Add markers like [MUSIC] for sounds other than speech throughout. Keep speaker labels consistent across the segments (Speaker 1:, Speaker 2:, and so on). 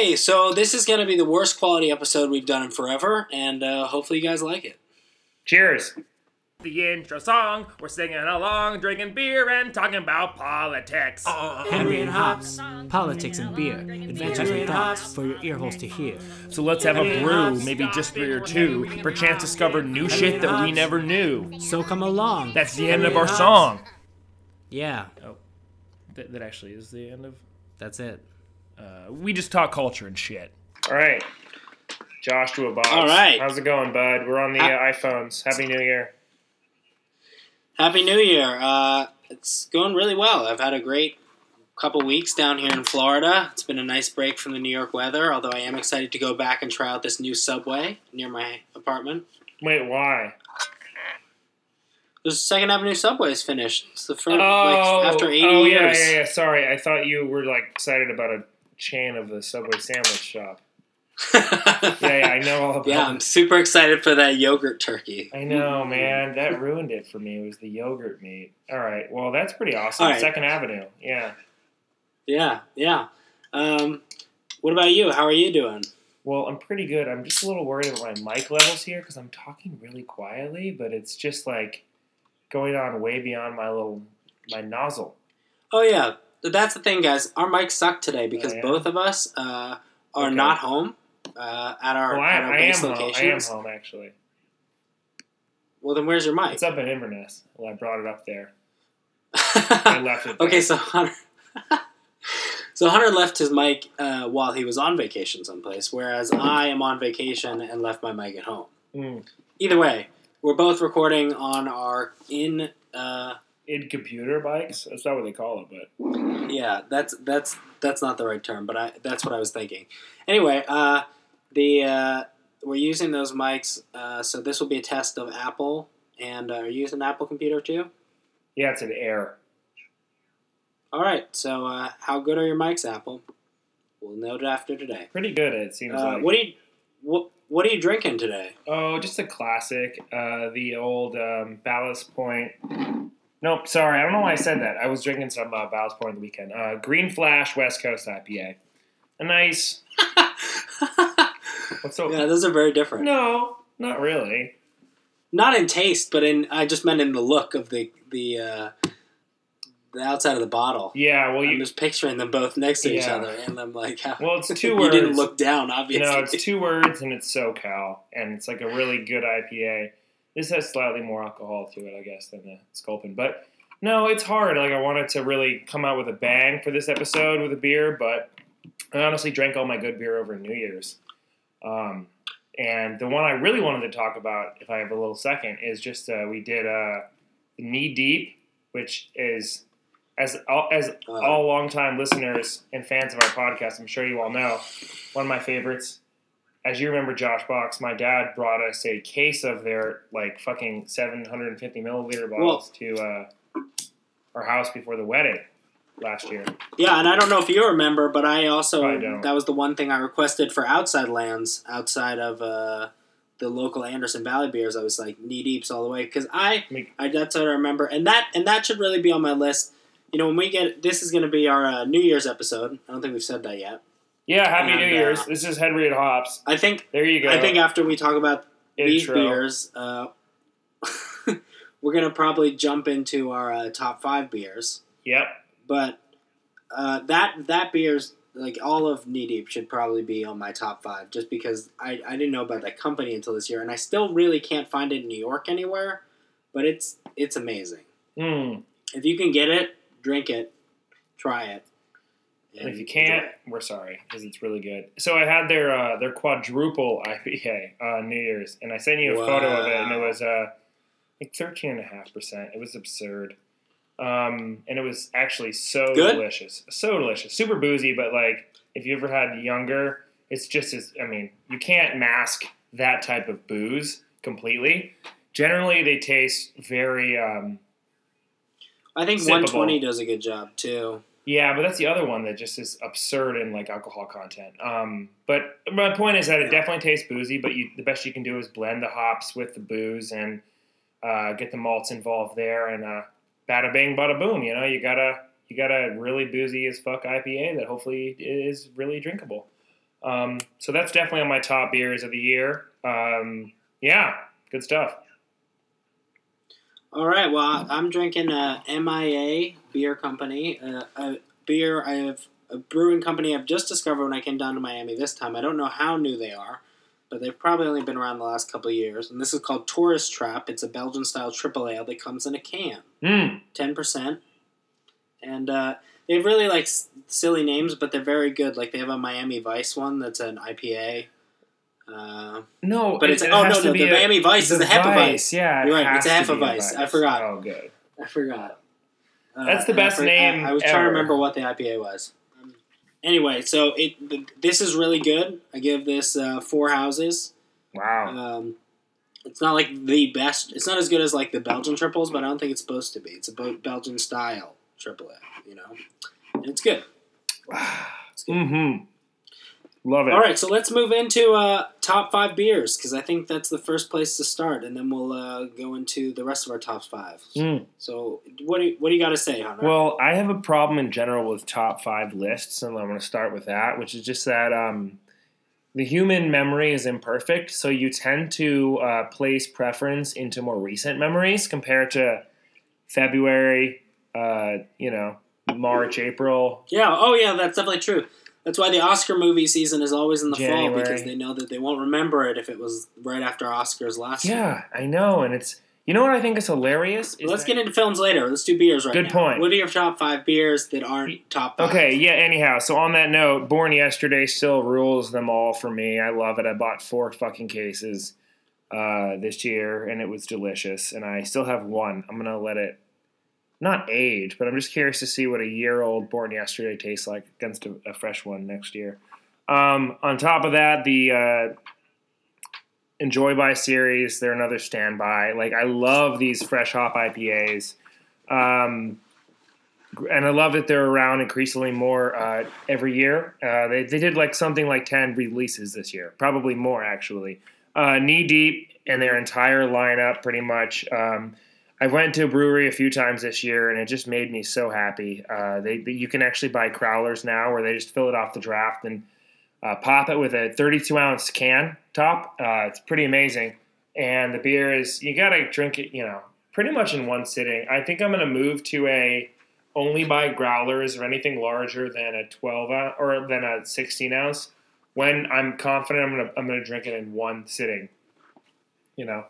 Speaker 1: Okay, so this is going to be the worst quality episode we've done in forever, and uh, hopefully you guys like it.
Speaker 2: Cheers.
Speaker 3: The intro song, we're singing along, drinking beer and talking about politics.
Speaker 4: Henry and Hops, politics and beer, adventures and thoughts for your ear holes to hear.
Speaker 3: So let's have a brew, maybe just three or two, perchance discover new shit that we never knew.
Speaker 4: So come along.
Speaker 3: That's the end of our song.
Speaker 4: Yeah,
Speaker 3: Oh, that, that actually is the end of.
Speaker 4: that's it.
Speaker 3: Uh, we just talk culture and shit.
Speaker 2: All right. Joshua Box.
Speaker 1: All right.
Speaker 2: How's it going, bud? We're on the uh, iPhones. Happy New Year.
Speaker 1: Happy New Year. Uh, it's going really well. I've had a great couple weeks down here in Florida. It's been a nice break from the New York weather, although I am excited to go back and try out this new subway near my apartment.
Speaker 2: Wait, why?
Speaker 1: The Second Avenue subway is finished. It's the first,
Speaker 2: oh,
Speaker 1: like, after 80
Speaker 2: oh,
Speaker 1: years.
Speaker 2: yeah, yeah, yeah. Sorry. I thought you were like excited about a chain of the Subway sandwich shop. [LAUGHS] Yeah, yeah, I know all about
Speaker 1: yeah. I'm super excited for that yogurt turkey.
Speaker 2: I know, man. That ruined it for me. It was the yogurt meat. All right. Well, that's pretty awesome.
Speaker 1: Right.
Speaker 2: Second Avenue. Yeah.
Speaker 1: Yeah, yeah. Um, what about you? How are you doing?
Speaker 2: Well, I'm pretty good. I'm just a little worried about my mic levels here because I'm talking really quietly, but it's just like going on way beyond my little my nozzle.
Speaker 1: Oh yeah, that's the thing, guys. Our mics suck today because
Speaker 2: Oh, yeah?
Speaker 1: both of us uh, are
Speaker 2: Okay.
Speaker 1: not home uh, at our,
Speaker 2: Well, I,
Speaker 1: at our
Speaker 2: I am
Speaker 1: base
Speaker 2: home. I am home actually.
Speaker 1: Well, then where's your mic?
Speaker 2: It's up in Inverness. Well, I brought it up there. [LAUGHS] I left it.
Speaker 1: okay, so Hunter. [LAUGHS] So Hunter left his mic uh, while he was on vacation someplace, whereas I am on vacation and left my mic at home.
Speaker 2: Mm.
Speaker 1: Either way, we're both recording on our in. Uh,
Speaker 2: in computer bikes. That's not what they call it, but
Speaker 1: yeah, that's that's that's not the right term, but I that's what I was thinking. Anyway, uh, the uh, we're using those mics, uh, so this will be a test of Apple. And uh, are you using an Apple computer too?
Speaker 2: yeah, it's an air.
Speaker 1: All right. So uh, how good are your mics, Apple? We'll know it after today.
Speaker 2: Pretty good. It seems
Speaker 1: Uh,
Speaker 2: like.
Speaker 1: what do you what What are you drinking today?
Speaker 2: Oh, just a classic. Uh, the old um, Ballast Point. Nope, sorry. I don't know why I said that. I was drinking some uh, Ballast Point on the weekend. Uh, Green Flash West Coast IPA. A nice. [LAUGHS] What's so?
Speaker 1: yeah, those are very different.
Speaker 2: No, not really.
Speaker 1: Not in taste, but in I just meant in the look of the the uh, the outside of the bottle.
Speaker 2: Yeah, well,
Speaker 1: I'm just picturing them both next to each other, and I'm like, how,
Speaker 2: Well, it's [LAUGHS] two
Speaker 1: you
Speaker 2: words.
Speaker 1: didn't look down, obviously.
Speaker 2: No, it's two words and it's SoCal, and it's like a really good IPA. This has slightly more alcohol to it, I guess, than the Sculpin. But no, it's hard. Like I wanted to really come out with a bang for this episode with a beer, but I honestly drank all my good beer over New Year's. Um, and the one I really wanted to talk about, if I have a little second, is just uh, we did uh, Knee Deep, which is as all, as
Speaker 1: Uh,
Speaker 2: all longtime listeners and fans of our podcast, I'm sure you all know, one of my favorites. As you remember, Josh Box, my dad brought us a case of their like fucking 750 milliliter bottles to uh, our house before the wedding last year.
Speaker 1: Yeah, and I don't know if you remember, but I also
Speaker 2: I
Speaker 1: that was the one thing I requested for outside lands outside of uh, the local Anderson Valley beers. I was like knee deeps all the way because I, I that's what I remember, and that and that should really be on my list. You know, when we get this is going to be our uh, New Year's episode. I don't think we've said that yet.
Speaker 2: Yeah, Happy
Speaker 1: And,
Speaker 2: New
Speaker 1: uh,
Speaker 2: Year's. This is Henry and Hops.
Speaker 1: I think
Speaker 2: There you go.
Speaker 1: I think after we talk about these beers, uh, [LAUGHS] we're gonna probably jump into our uh, top five beers.
Speaker 2: Yep.
Speaker 1: But uh, that that beer's like all of Knee Deep should probably be on my top five, just because I, I didn't know about that company until this year, and I still really can't find it in New York anywhere. But it's it's amazing.
Speaker 2: Mm.
Speaker 1: If you can get it, drink it, try it.
Speaker 2: And if you can't, we're sorry because it's really good. So I had their uh, their quadruple [LAUGHS] IPA on New Year's, and I sent you a photo of it, and it
Speaker 1: Wow.
Speaker 2: was uh, like thirteen and a half percent. It was absurd, um, and it was actually so
Speaker 1: Good?
Speaker 2: delicious, so delicious, super boozy. But like, if you ever had younger, it's just as I mean, you can't mask that type of booze completely. Generally, they taste very. Um,
Speaker 1: I think
Speaker 2: sippable.
Speaker 1: 120 does a good job too.
Speaker 2: Yeah, but that's the other one that just is absurd in like alcohol content. Um, but my point is that it definitely tastes boozy, but you, the best you can do is blend the hops with the booze and uh, get the malts involved there, and uh, bada bing, bada boom. You know, you gotta you got a really boozy as fuck IPA that hopefully is really drinkable. Um, so that's definitely on my top beers of the year. Um, yeah, good stuff.
Speaker 1: All right. Well, I'm drinking a MIA beer company, uh, a beer I have a brewing company I've just discovered when I came down to Miami this time. I don't know how new they are, but they've probably only been around the last couple of years. And this is called Tourist Trap. It's a Belgian style triple ale that comes in a can,
Speaker 2: Mm.
Speaker 1: ten percent, and uh, they have really like s- silly names, but they're very good. Like they have a Miami Vice one that's an IPA. Uh,
Speaker 2: No,
Speaker 1: But
Speaker 2: it-
Speaker 1: it's-
Speaker 2: it
Speaker 1: oh, no, no, the
Speaker 2: a-
Speaker 1: Miami Vice
Speaker 2: the
Speaker 1: is a Hefeweiss.
Speaker 2: Yeah,
Speaker 1: You're right, it's a
Speaker 2: to be
Speaker 1: Hefeweiss. I forgot.
Speaker 2: Oh, good.
Speaker 1: I forgot. Uh,
Speaker 2: That's the
Speaker 1: I
Speaker 2: best
Speaker 1: for-
Speaker 2: name
Speaker 1: I, I was trying to remember what the IPA was. Um, anyway, so it th- this is really good. I give this uh, four houses.
Speaker 2: Wow.
Speaker 1: Um, it's not like the best. It's not as good as like the Belgian triples, but I don't think it's supposed to be. It's a Belgian style triple ale, you know. And it's good. [SIGHS] It's good.
Speaker 2: mm-hmm. Love it.
Speaker 1: All right, so let's move into uh, top five beers because I think that's the first place to start, and then we'll uh, go into the rest of our top five.
Speaker 2: Mm.
Speaker 1: So, what do you, what do you got to say, Hunter?
Speaker 2: Well, I have a problem in general with top five lists, and I'm going to start with that, which is just that um, the human memory is imperfect, so you tend to uh, place preference into more recent memories compared to February, uh, you know, March, April.
Speaker 1: Yeah. Oh, yeah. That's definitely true. That's why the Oscar movie season is always in the fall because they know that they won't remember it if it was right after Oscars last year.
Speaker 2: Yeah, I know, and it's you know what I think is hilarious. Is
Speaker 1: Let's
Speaker 2: that-
Speaker 1: get into films later. Let's do beers right
Speaker 2: Good
Speaker 1: now.
Speaker 2: point.
Speaker 1: What are your top five beers that aren't top five?
Speaker 2: Okay, yeah, anyhow, so on that note, Born Yesterday still rules them all for me. I love it. I bought four fucking cases uh, this year, and it was delicious. And I still have one. I'm going to let it not age, but I'm just curious to see what a year old Born Yesterday tastes like against a, a fresh one next year. Um, on top of that, the uh, Enjoy By series, they're another standby. Like, I love these fresh hop IPAs. Um, and I love that they're around increasingly more uh, every year. Uh, they, they did like something like 10 releases this year, probably more actually. Uh, knee deep in their entire lineup, pretty much. Um, I went to a brewery a few times this year, and it just made me so happy. Uh, they, they you can actually buy crowlers now, where they just fill it off the draft and uh, pop it with a 32 ounce can top. Uh, it's pretty amazing, and the beer is you gotta drink it, you know, pretty much in one sitting. I think I'm gonna move to a only buy growlers or anything larger than a 12 ounce or than a 16 ounce when I'm confident I'm gonna I'm gonna drink it in one sitting. You know.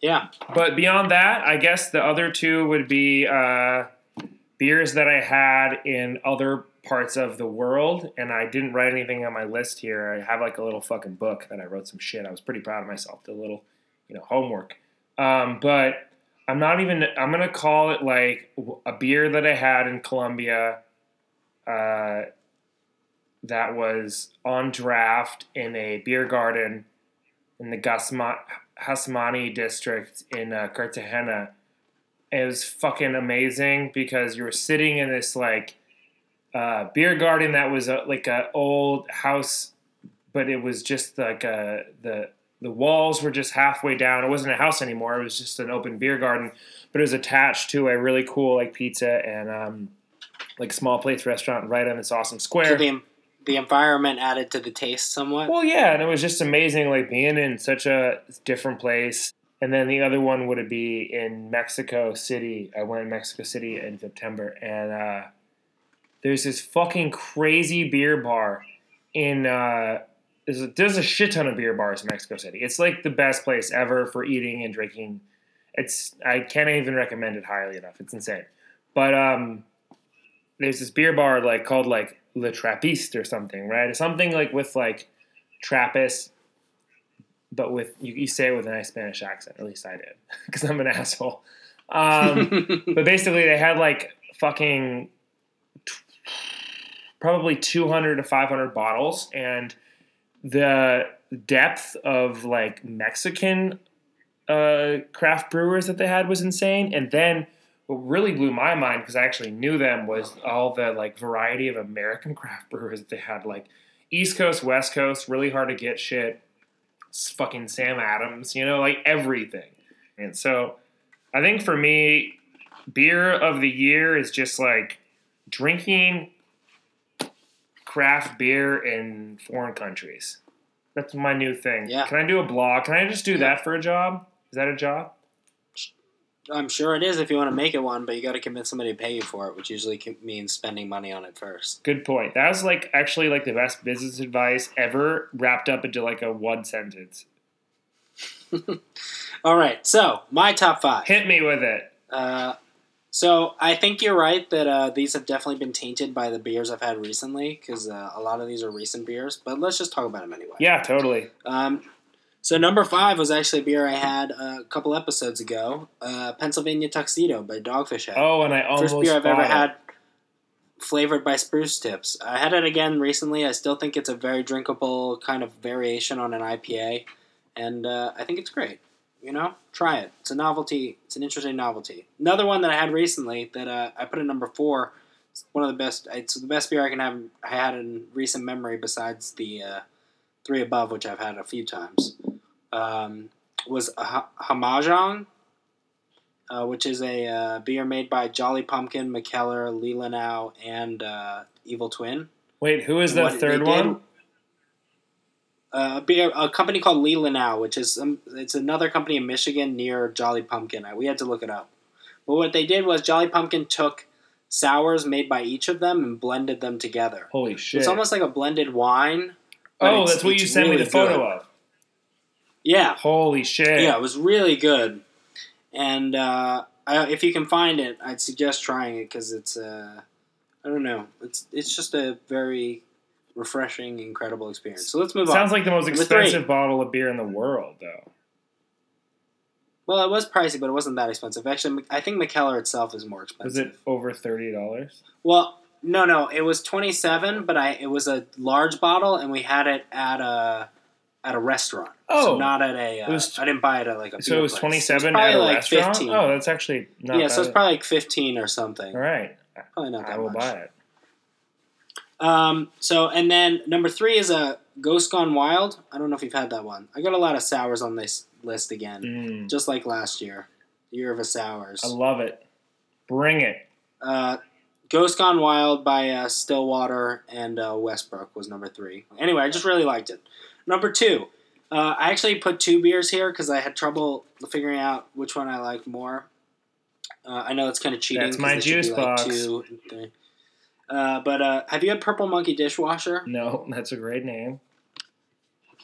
Speaker 1: Yeah.
Speaker 2: but beyond that, I guess the other two would be uh, beers that I had in other parts of the world, and I didn't write anything on my list here. I have like a little fucking book that I wrote some shit. I was pretty proud of myself. A little, you know, homework. Um, but I'm not even. I'm gonna call it like a beer that I had in Colombia. Uh, that was on draft in a beer garden in the Gasma- Hasmani district in uh, Cartagena. It was fucking amazing because you were sitting in this like uh, beer garden that was a, like a old house, but it was just like a, the the walls were just halfway down. It wasn't a house anymore. It was just an open beer garden, but it was attached to a really cool like pizza and um, like small plates restaurant right on this awesome square.
Speaker 1: The environment added to the taste somewhat.
Speaker 2: Well, yeah, and it was just amazing, like being in such a different place. And then the other one would be in Mexico City. I went to Mexico City in September, and uh, there's this fucking crazy beer bar in. Uh, there's, a, there's a shit ton of beer bars in Mexico City. It's like the best place ever for eating and drinking. It's I can't even recommend it highly enough. It's insane. But um, there's this beer bar like called like Le Trappiste or something, right? Something like with like Trappist, but with you, you say it with a nice Spanish accent. At least I did, [LAUGHS] because I'm an asshole. Um, [LAUGHS] but basically, they had like fucking t- probably 200 to 500 bottles, and the depth of like Mexican uh, craft brewers that they had was insane. And then what really blew my mind because I actually knew them was all the like variety of American [LAUGHS] craft brewers that they had, like East Coast, West Coast, really hard to get shit. Fucking Sam Adams, you know, like everything. And so I think for me, beer of the year is just like drinking craft beer in foreign countries. That's my new thing.
Speaker 1: Yeah.
Speaker 2: Can I do a blog? Can I just do that for a job? Is that a job?
Speaker 1: I'm sure it is if you want to make it one, but you got to convince somebody to pay you for it, which usually can- means spending money on it first.
Speaker 2: Good point. That was like actually like the best business advice ever wrapped up into like a one sentence. [LAUGHS]
Speaker 1: All right, so my top five.
Speaker 2: Hit me with it.
Speaker 1: Uh, so I think you're right that uh, these have definitely been tainted by the beers I've had recently because uh, a lot of these are recent beers. But let's just talk about them anyway.
Speaker 2: Yeah, totally.
Speaker 1: Um, so number five was actually a beer I had a couple episodes ago, uh, Pennsylvania Tuxedo by Dogfish Head.
Speaker 2: Oh, and I almost
Speaker 1: First beer I've ever
Speaker 2: it.
Speaker 1: had flavored by spruce tips. I had it again recently. I still think it's a very drinkable kind of variation on an IPA, and uh, I think it's great. You know, try it. It's a novelty. It's an interesting novelty. Another one that I had recently that uh, I put at number four. It's one of the best. It's the best beer I can have. I had in recent memory, besides the uh, three above, which I've had a few times. Um, was a Ha- Hamajang, uh, which is a uh, beer made by Jolly Pumpkin, Mikkeller, Leelanau, and uh, Evil Twin.
Speaker 2: Wait, who is the third one?
Speaker 1: Uh, a beer, a company called Leelanau, which is um, it's another company in Michigan near Jolly Pumpkin. I, we had to look it up. But what they did was Jolly Pumpkin took sours made by each of them and blended them together.
Speaker 2: Holy shit!
Speaker 1: It's almost like a blended wine.
Speaker 2: oh, that's what you sent me the photo
Speaker 1: good.
Speaker 2: of.
Speaker 1: Yeah,
Speaker 2: Holy shit!
Speaker 1: Yeah, it was really good. And uh, I, if you can find it, I'd suggest trying it because it's uh, I don't know, it's it's just a very refreshing, incredible experience. So let's move
Speaker 2: Sounds
Speaker 1: on.
Speaker 2: Sounds like the most
Speaker 1: Number three.
Speaker 2: expensive bottle of beer in the world, though.
Speaker 1: well, it was pricey, but it wasn't that expensive. Actually, I think Mikkeller itself is more expensive.
Speaker 2: Was it over thirty dollars?
Speaker 1: Well, no, no, it was twenty seven, but I it was a large bottle, and we had it at a at a restaurant. so
Speaker 2: Oh.
Speaker 1: not at a. Uh,
Speaker 2: was-
Speaker 1: I didn't buy it at like a.
Speaker 2: So it was twenty seven at a
Speaker 1: like
Speaker 2: restaurant.
Speaker 1: 15.
Speaker 2: Oh, that's actually not.
Speaker 1: yeah, so it's probably like fifteen or something.
Speaker 2: all right.
Speaker 1: Probably not that
Speaker 2: I will
Speaker 1: much.
Speaker 2: buy it.
Speaker 1: Um, so and then number three is a Ghost Gone Wild. I don't know if you've had that one. I got a lot of sours on this list again,
Speaker 2: Mm,
Speaker 1: just like last year, year of a sours.
Speaker 2: I love it. Bring it.
Speaker 1: Uh, Ghost Gone Wild by uh, Stillwater and uh, Westbrook was number three. Anyway, I just really liked it. Number two, uh, I actually put two beers here because I had trouble figuring out which one I liked more. Uh, I know it's kind of cheating.
Speaker 2: That's my juice
Speaker 1: like,
Speaker 2: box.
Speaker 1: Uh, but uh, have you had Purple Monkey Dishwasher?
Speaker 2: No, [LAUGHS] that's a great name.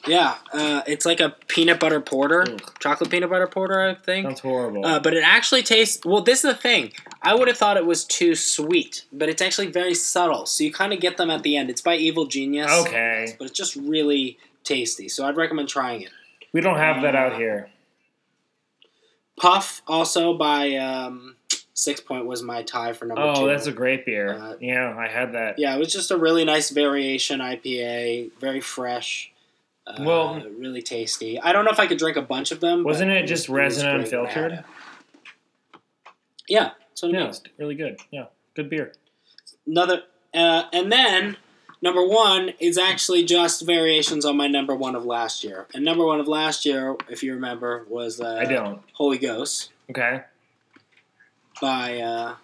Speaker 1: Yeah, uh, it's like a peanut butter porter,
Speaker 2: Ugh.
Speaker 1: chocolate peanut butter porter, I think.
Speaker 2: Sounds horrible.
Speaker 1: Uh, but it actually tastes well. This is the thing. I would have thought it was too sweet, but it's actually very subtle. So you kind of get them at the end. It's by Evil Genius.
Speaker 2: okay,
Speaker 1: but it's just really tasty. So I'd recommend trying it.
Speaker 2: we don't have that out here.
Speaker 1: Puff, also by um, Sixpoint, was my tie for number two.
Speaker 2: Oh, that's a great beer.
Speaker 1: Uh,
Speaker 2: yeah, I had that.
Speaker 1: yeah. It was just a really nice variation IPA, very fresh. Uh,
Speaker 2: Well-
Speaker 1: really tasty. I don't know if I could drink a bunch of them.
Speaker 2: Wasn't it just resin unfiltered?
Speaker 1: Yeah, so
Speaker 2: Yeah, it's really good. Yeah, good beer.
Speaker 1: another uh, and then number one is actually just variations on my number one of last year and number one of last year if you remember was uh,
Speaker 2: I don't.
Speaker 1: Holy Gose
Speaker 2: Okay.
Speaker 1: by uh,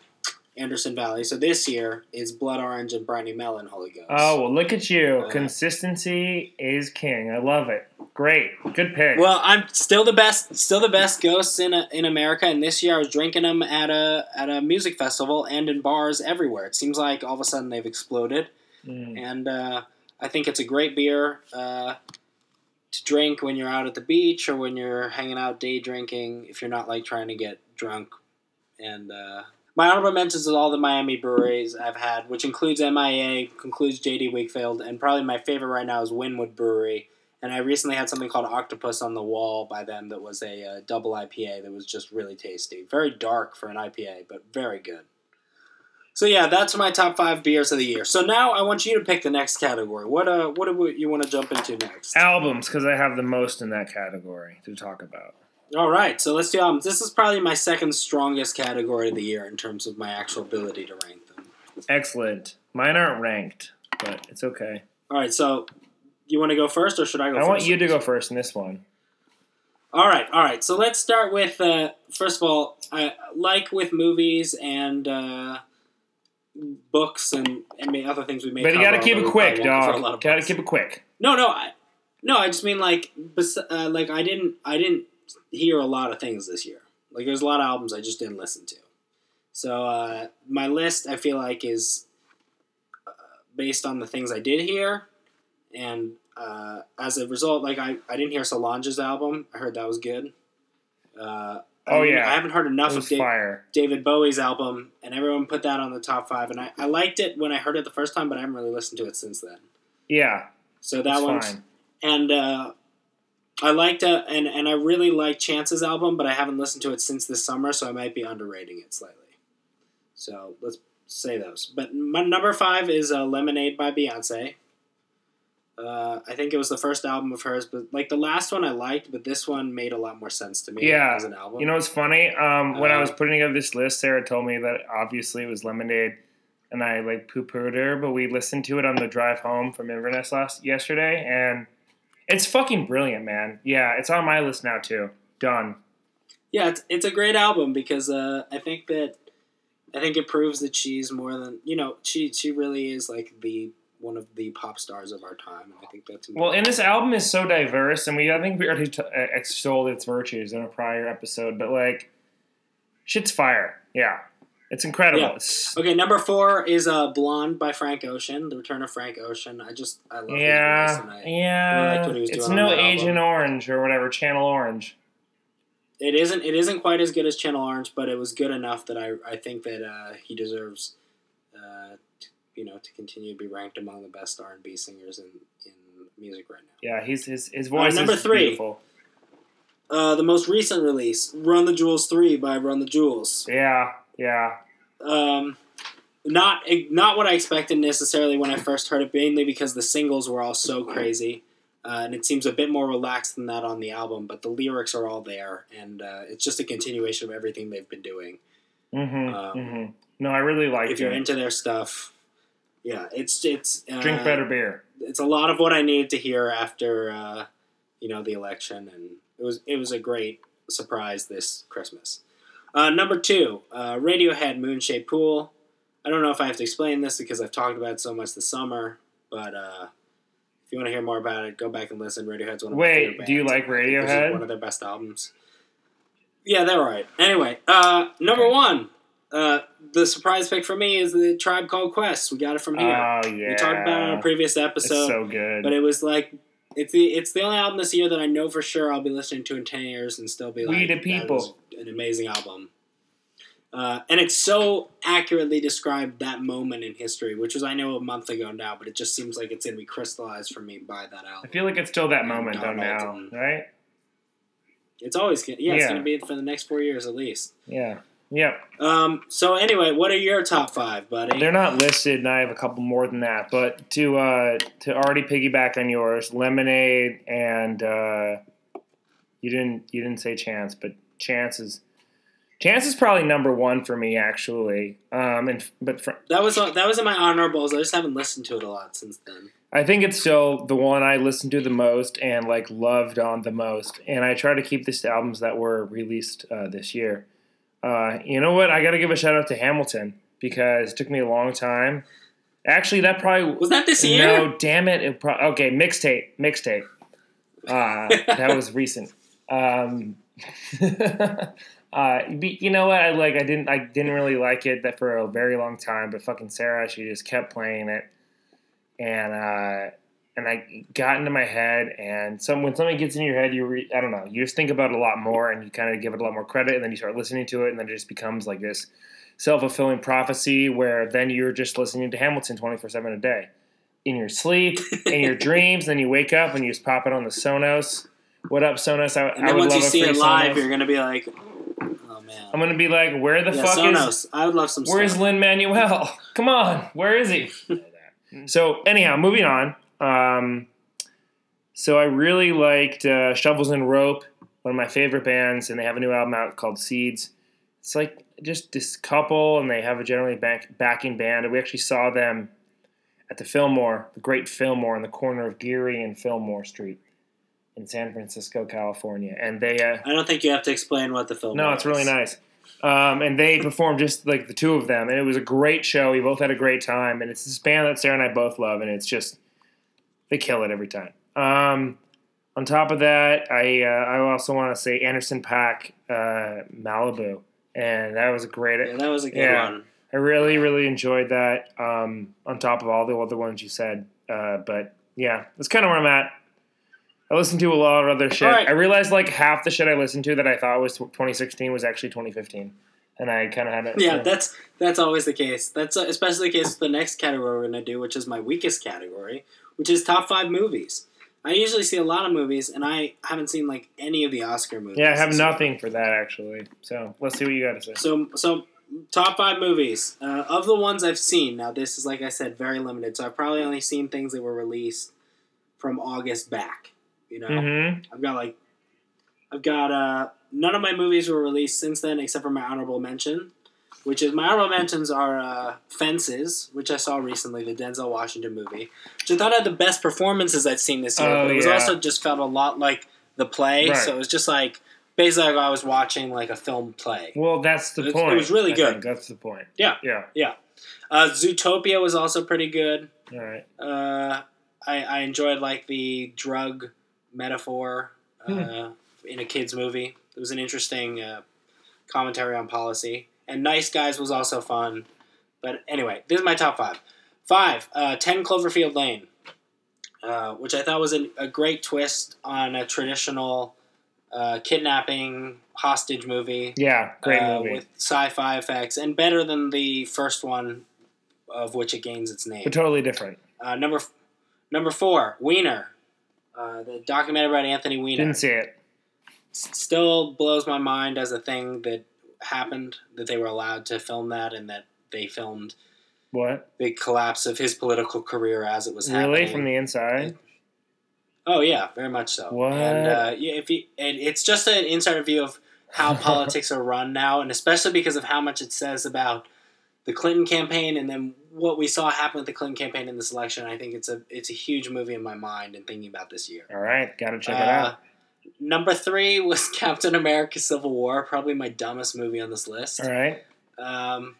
Speaker 1: anderson valley so this year is blood orange and briny melon Holy Gose
Speaker 2: Oh well, look at you.
Speaker 1: Uh,
Speaker 2: Consistency is king. I love it. Great. Good pick.
Speaker 1: well i'm still the best still the best ghosts in, uh in america and this year i was drinking them at a at a music festival and in bars everywhere it seems like all of a sudden they've exploded
Speaker 2: Mm.
Speaker 1: and uh, I think it's a great beer uh, to drink when you're out at the beach or when you're hanging out day drinking. If you're not like trying to get drunk, and uh, my honorable mentions is all the Miami breweries I've had, which includes MIA, concludes JD Wakefield, and probably my favorite right now is Wynwood Brewery. And I recently had something called Octopus on the Wall by them that was a uh, double IPA that was just really tasty. Very dark for an IPA, but very good. So yeah, that's my top five beers of the year. So now I want you to pick the next category. What uh, what do you want to jump into next?
Speaker 2: Albums, because I have the most in that category to talk about.
Speaker 1: All right, so let's do albums. This is probably my second strongest category of the year in terms of my actual ability to rank them.
Speaker 2: Excellent. Mine aren't ranked, but it's okay.
Speaker 1: All right, so you want to go first, or should I go?
Speaker 2: I
Speaker 1: first?
Speaker 2: want you to go first in this one.
Speaker 1: All right, all right. So let's start with uh, first of all, I, like with movies and uh, books and, and other things we may.
Speaker 2: But you got to keep it quick,
Speaker 1: probably won't cover a lot
Speaker 2: dog. Got to keep it quick.
Speaker 1: No, no, I, no. I just mean like, bes- uh, like I didn't, I didn't hear a lot of things this year. Like there's a lot of albums I just didn't listen to. So uh, my list, I feel like, is uh, based on the things I did hear, and uh, as a result, like I, I didn't hear Solange's album. I heard that was good. Uh, I
Speaker 2: Oh,
Speaker 1: mean,
Speaker 2: yeah.
Speaker 1: I haven't heard enough of
Speaker 2: fire.
Speaker 1: David Bowie's album, and everyone put that on the top five. And I, I liked it when I heard it the first time, but I haven't really listened to it since then.
Speaker 2: Yeah,
Speaker 1: So that one's
Speaker 2: fine.
Speaker 1: and uh, I liked uh, and and I really like Chance's album, but I haven't listened to it since this summer, so I might be underrating it slightly. So let's say those. But my number five is uh, Lemonade by Beyonce. Uh, I think it was the first album of hers, but like the last one I liked, but this one made a lot more sense to me
Speaker 2: Yeah.
Speaker 1: as an album.
Speaker 2: You know what's funny? Um, when I
Speaker 1: Uh,
Speaker 2: was putting together this list, Sarah told me that obviously it was Lemonade, and I like poo pooed her. But we listened to it on the drive home from Inverness last yesterday, and it's fucking brilliant, man. Yeah, it's on my list now too. Done.
Speaker 1: yeah, it's, it's a great album because uh, I think that I think it proves that she's more than you know. She she really is like the one of the pop stars of our time, and I think that's
Speaker 2: Well, and this album is so diverse, and we I think we already t- uh, extolled its virtues in a prior episode, but like, shit's fire. Yeah, it's incredible.
Speaker 1: Yeah.
Speaker 2: It's-
Speaker 1: Okay, number four is uh, "Blonde" by Frank Ocean. The Return of Frank Ocean. I just I love
Speaker 2: yeah,
Speaker 1: and I,
Speaker 2: yeah.
Speaker 1: liked what he was
Speaker 2: it's
Speaker 1: doing
Speaker 2: no Agent
Speaker 1: album.
Speaker 2: Orange or whatever, Channel Orange.
Speaker 1: it isn't it isn't quite as good as Channel Orange, but it was good enough that I I think that uh, he deserves, uh, to, you know, to continue to be ranked among the best R and B singers in in music right now.
Speaker 2: Yeah, he's his his voice
Speaker 1: number
Speaker 2: is
Speaker 1: three.
Speaker 2: beautiful.
Speaker 1: Uh, the most recent release, "Run the Jewels Three by Run the Jewels.
Speaker 2: Yeah, yeah.
Speaker 1: Um, not not what I expected necessarily when I first heard it, mainly because the singles were all so crazy, uh, and it seems a bit more relaxed than that on the album. But the lyrics are all there, and uh, it's just a continuation of everything they've been doing.
Speaker 2: Mm-hmm,
Speaker 1: Um,
Speaker 2: mm-hmm. No, I really liked
Speaker 1: if you're into their stuff, yeah, it's it's uh,
Speaker 2: Drink better beer.
Speaker 1: It's a lot of what I needed to hear after uh, you know the election, and it was it was a great surprise this Christmas. Uh, number two, uh, Radiohead Moonshaped Pool. I don't know if I have to explain this because I've talked about it so much this summer, but uh, if you want to hear more about it, go back and listen. Radiohead's one of my
Speaker 2: Wait, do you like
Speaker 1: I think this is
Speaker 2: Radiohead?
Speaker 1: One of their best albums. Yeah, they're right. Anyway, uh, number
Speaker 2: Okay.
Speaker 1: one, uh, the surprise pick for me is the Tribe Called Quest. We got it from here.
Speaker 2: Oh yeah.
Speaker 1: We talked about it on a previous
Speaker 2: It's
Speaker 1: episode,
Speaker 2: so good.
Speaker 1: but it was like it's the it's the only album this year that I know for sure I'll be listening to in ten years and still be like,
Speaker 2: We the
Speaker 1: "That
Speaker 2: people."
Speaker 1: was an amazing album. Uh, and it so accurately described that moment in history, which was I know a month ago now, but it just seems like it's gonna be crystallized for me by that album.
Speaker 2: I feel like it's still that moment though now, right?
Speaker 1: It's always gonna, yeah, it's gonna be for the next four years at least.
Speaker 2: Yeah. Yep.
Speaker 1: Um, so anyway, what are your top five, buddy?
Speaker 2: They're not listed, and I have a couple more than that. But to uh, to already piggyback on yours, lemonade and uh, you didn't you didn't say chance, but chance is chance is probably number one for me actually. Um, and but fr-
Speaker 1: that was that was in my honorables. I just haven't listened to it a lot since then.
Speaker 2: I think it's still the one I listened to the most and like loved on the most. And I try to keep this to albums that were released uh, this year. Uh, you know what? I got to give a shout out to Hamilton because it took me a long time. Actually, that probably
Speaker 1: Was that this year?
Speaker 2: No, damn it! it pro- okay, mixtape, mixtape. Uh, [LAUGHS] that was recent. Um, [LAUGHS] uh, you know what? I like. I didn't. I didn't really like it that for a very long time. But fucking Sarah, she just kept playing it, and uh, and I got into my head. And some when something gets in your head, you re- I don't know. You just think about it a lot more, and you kind of give it a lot more credit, and then you start listening to it, and then it just becomes like this self fulfilling prophecy where then you're just listening to Hamilton twenty four seven a day in your sleep, in your [LAUGHS] dreams. Then you wake up and you just pop it on the Sonos. What up, Sonos? I,
Speaker 1: And then
Speaker 2: would
Speaker 1: once
Speaker 2: love
Speaker 1: you see it live,
Speaker 2: Sonos.
Speaker 1: you're gonna be like, oh man.
Speaker 2: I'm gonna be like, where the
Speaker 1: yeah,
Speaker 2: fuck
Speaker 1: Sonos.
Speaker 2: is?
Speaker 1: I would love some.
Speaker 2: Where's. Lin Manuel? [LAUGHS] Come on, where is he? [LAUGHS] so anyhow, moving on. Um, so I really liked uh, Shovels and Rope, one of my favorite bands, and they have a new album out called Seeds. It's like just this couple, and they have a generally back, backing band. And we actually saw them at the Fillmore, the Great Fillmore, on the corner of Geary and Fillmore Street in San Francisco, California. And they, uh,
Speaker 1: I don't think you have to explain what the film.
Speaker 2: no, it's really nice. Um, and they performed just like the two of them, and it was a great show. We both had a great time, and it's this band that Sarah and I both love, and it's just they kill it every time. Um, on top of that, I uh, I also want to say Anderson Paak uh, Malibu, and that was a great.
Speaker 1: Yeah, that was a good
Speaker 2: Yeah.
Speaker 1: one.
Speaker 2: I really really enjoyed that. Um, on top of all the other ones you said, uh, but yeah, that's kind of where I'm at. I listened to a lot of other shit.
Speaker 1: Right.
Speaker 2: I realized like half the shit I listened to that I thought was 2016 was actually 2015, and I kind of had it.
Speaker 1: Yeah, that's that's always the case. That's especially the case with the next category we're gonna do, which is my weakest category, which is top five movies. I usually see a lot of movies, and I haven't seen like any of the Oscar movies.
Speaker 2: yeah. I have nothing for that actually. So let's see what you got to say.
Speaker 1: So, so top five movies uh, of the ones I've seen. Now, this is like I said, very limited. So I've probably only seen things that were released from August back. You know,
Speaker 2: Mm-hmm.
Speaker 1: I've got like, I've got uh, none of my movies were released since then, except for my honorable mention, which is my honorable mentions are uh, Fences, which I saw recently, the Denzel Washington movie, which I thought had the best performances I'd seen this year.
Speaker 2: Oh,
Speaker 1: but it was
Speaker 2: yeah.
Speaker 1: also just felt a lot like the play,
Speaker 2: Right.
Speaker 1: so it was just like basically like I was watching like a film play.
Speaker 2: Well, that's the
Speaker 1: It was-
Speaker 2: point.
Speaker 1: it was really
Speaker 2: I
Speaker 1: good.
Speaker 2: think. That's the point.
Speaker 1: Yeah.
Speaker 2: Yeah.
Speaker 1: Uh, Zootopia was also pretty good.
Speaker 2: All right.
Speaker 1: Uh, I, I enjoyed like the drug metaphor uh,
Speaker 2: Hmm.
Speaker 1: in a kids movie. It was an interesting uh, commentary on policy. And Nice Guys was also fun. But anyway, this is my top five. Five, uh, 10 Cloverfield Lane, uh, which I thought was a, a great twist on a traditional uh, kidnapping hostage movie
Speaker 2: Yeah. Great
Speaker 1: uh,
Speaker 2: movie.
Speaker 1: with sci-fi effects, and better than the first one, of which it gains its name.
Speaker 2: but totally different.
Speaker 1: Uh, number f- number four, Weiner, uh, the documentary about Anthony Weiner.
Speaker 2: Didn't see it.
Speaker 1: Still blows my mind as a thing that happened that they were allowed to film that, and that they filmed
Speaker 2: What?
Speaker 1: the collapse of his political career as it was
Speaker 2: Really?
Speaker 1: happening.
Speaker 2: From the inside?
Speaker 1: Oh yeah, very much so.
Speaker 2: What?
Speaker 1: And uh, yeah, if you, and it's just an insider view of how [LAUGHS] politics are run now, and especially because of how much it says about the Clinton campaign, and then what we saw happen with the Clinton campaign in this election. I think it's a it's a huge movie in my mind and thinking about this year.
Speaker 2: All right. Got to check it
Speaker 1: Uh,
Speaker 2: out.
Speaker 1: Number three was [LAUGHS] Captain America: Civil War, probably my dumbest movie on this list.
Speaker 2: All right.
Speaker 1: Um,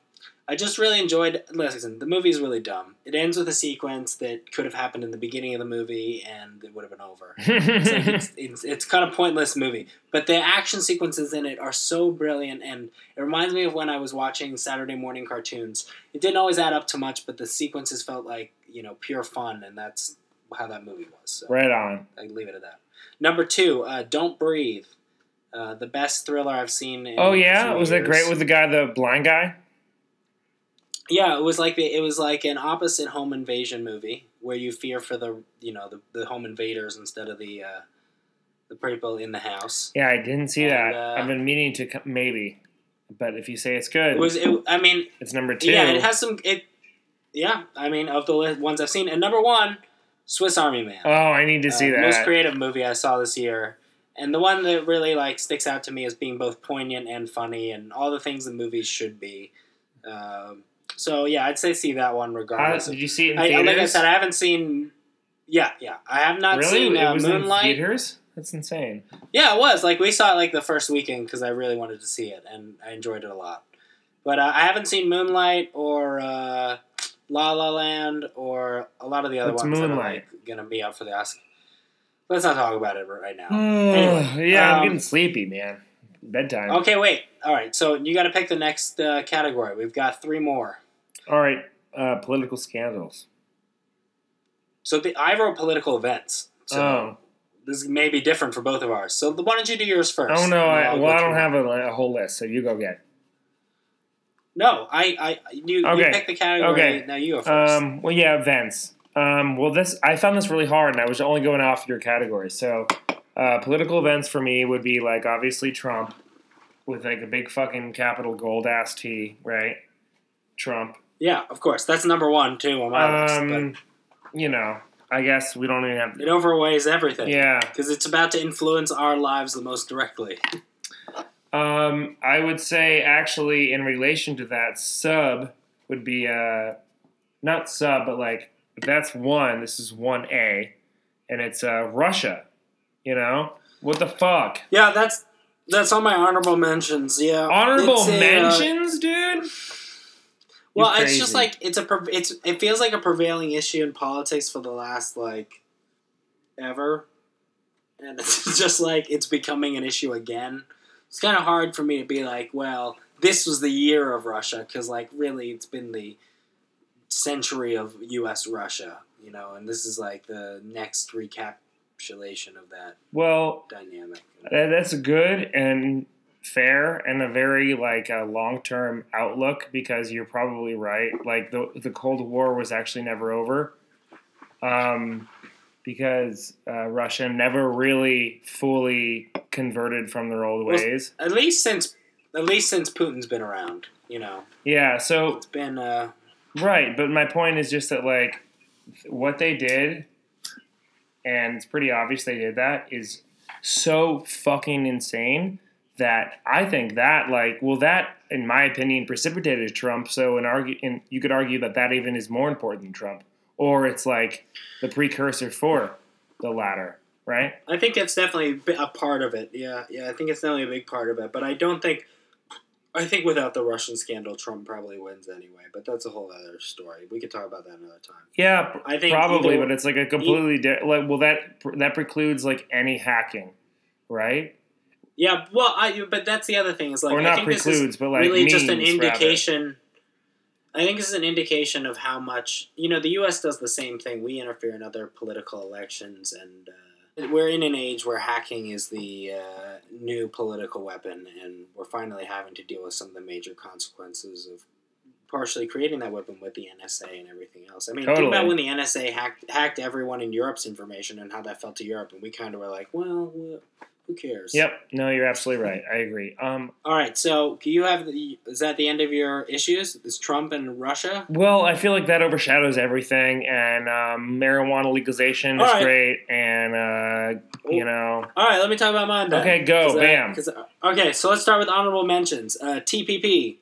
Speaker 1: I just really enjoyed. Listen, the movie is really dumb. It ends with a sequence that could have happened in the beginning of the movie, and it would have been over. [LAUGHS] It's, like it's, it's, it's kind of pointless movie, but the action sequences in it are so brilliant, and it reminds me of when I was watching Saturday morning cartoons. It didn't always add up to much, but the sequences felt like you know pure fun, and that's how that movie was. So
Speaker 2: right on.
Speaker 1: I leave it at that. Number two, uh, Don't Breathe, uh, the best thriller I've seen. In
Speaker 2: Oh yeah, was that great with the guy, the blind guy?
Speaker 1: Yeah, it was like the, it was like an opposite home invasion movie where you fear for the you know the, the home invaders instead of the uh, the people in the house.
Speaker 2: Yeah, I didn't see that.
Speaker 1: Uh,
Speaker 2: I've been meaning to co- maybe, but if you say it's good,
Speaker 1: It was it, I mean
Speaker 2: it's number two.
Speaker 1: yeah it has some it yeah I mean of the ones I've seen and number one Swiss Army Man.
Speaker 2: oh, I need to
Speaker 1: Uh,
Speaker 2: see that.
Speaker 1: most creative movie I saw this year. And the one that really like sticks out to me as being both poignant and funny, and all the things that movies should be. Um, so yeah, I'd say see that one regardless. of
Speaker 2: did you see it in
Speaker 1: I,
Speaker 2: theaters?
Speaker 1: like I said, I haven't seen. Yeah, yeah, I have not
Speaker 2: really?
Speaker 1: seen uh,
Speaker 2: it was in
Speaker 1: Moonlight.
Speaker 2: theaters. That's insane.
Speaker 1: Yeah, it was like we saw it like the first weekend because I really wanted to see it and I enjoyed it a lot. But uh, I haven't seen Moonlight or uh, La La Land or a lot of the other ones that are like gonna be up for the Oscar. Let's not talk about it right now. Anyway,
Speaker 2: yeah, I'm
Speaker 1: um,
Speaker 2: getting sleepy, man. Bedtime.
Speaker 1: Okay, wait. All right, so you got to pick the next uh, category. We've got three more.
Speaker 2: All right, uh, political scandals.
Speaker 1: So the, I wrote political events. So
Speaker 2: oh,
Speaker 1: this may be different for both of ours. So why don't you do yours first?
Speaker 2: oh no! I, well, I don't have a, a whole list, so you go get.
Speaker 1: No, I, I, you, you pick the category.
Speaker 2: okay.
Speaker 1: Now you go first.
Speaker 2: Um, well, yeah, events. Um, well, this I found this really hard, and I was only going off your category. So, uh, political events for me would be like obviously Trump, with like a big fucking capital gold ass T, right? Trump.
Speaker 1: yeah, of course. That's number one too on my list.
Speaker 2: Um, you know, I guess we don't even have.
Speaker 1: But it overweighs everything.
Speaker 2: Yeah.
Speaker 1: Because it's about to influence our lives the most directly. [LAUGHS]
Speaker 2: Um, I would say actually in relation to that, sub would be uh, not sub, but like if that's one. This is one A, and it's uh, Russia. You know what the fuck?
Speaker 1: Yeah, that's That's on my honorable mentions. Yeah,
Speaker 2: Honorable
Speaker 1: It's a, uh,
Speaker 2: mentions, dude.
Speaker 1: well, it's just like it's a it's it feels like a prevailing issue in politics for the last like ever, and [LAUGHS] it's just like it's becoming an issue again. It's kind of hard for me to be like, well, this was the year of Russia because like really it's been the century of U.S. Russia, you know, and this is like the next recapitulation of that
Speaker 2: Well,
Speaker 1: dynamic.
Speaker 2: That- That's good and fair and a very like a long term outlook because you're probably right. Like the the Cold War was actually never over, um, because uh, Russia never really fully converted from their old
Speaker 1: Well,
Speaker 2: ways.
Speaker 1: At least since at least since Putin's been around, you know,
Speaker 2: Yeah. So
Speaker 1: it's been uh,
Speaker 2: Right, but my point is just that like what they did, and it's pretty obvious they did that, is so fucking insane that I think that like well that in my opinion precipitated Trump. So in argue, and you could argue that that even is more important than Trump, or it's like the precursor for the latter, right?
Speaker 1: I think it's definitely a part of it. Yeah, yeah, I think it's definitely a big part of it. But I don't think. I think without the Russian scandal, Trump probably wins anyway. But that's a whole other story. We could talk about that another time.
Speaker 2: Yeah,
Speaker 1: I think
Speaker 2: probably,
Speaker 1: either-
Speaker 2: but it's like a completely di- like well that that precludes like any hacking, right?
Speaker 1: Yeah, well, I but that's the other thing is like
Speaker 2: or
Speaker 1: I
Speaker 2: not
Speaker 1: think this is
Speaker 2: precludes, but like
Speaker 1: really just an
Speaker 2: indication. rather.
Speaker 1: I think this is an indication of how much you know. The U.S. does the same thing. We interfere in other political elections, and uh, we're in an age where hacking is the uh, new political weapon, and we're finally having to deal with some of the major consequences of partially creating that weapon with the NSA and everything else. I mean, think about when the NSA hacked hacked everyone in Europe's information and how that felt to Europe, and we kind of were like, well, who cares?
Speaker 2: Yep. No, you're absolutely right. I agree. Um,
Speaker 1: All right, so you have the, is that the end of your issues? Is Trump and Russia?
Speaker 2: well, I feel like that overshadows everything, and um, marijuana legalization is
Speaker 1: All right.
Speaker 2: great, and uh, you know,
Speaker 1: All right, let me talk about mine then.
Speaker 2: Okay, go,
Speaker 1: 'Cause, uh,
Speaker 2: bam.
Speaker 1: 'cause, uh, okay, so let's start with honorable mentions. Uh, TPP,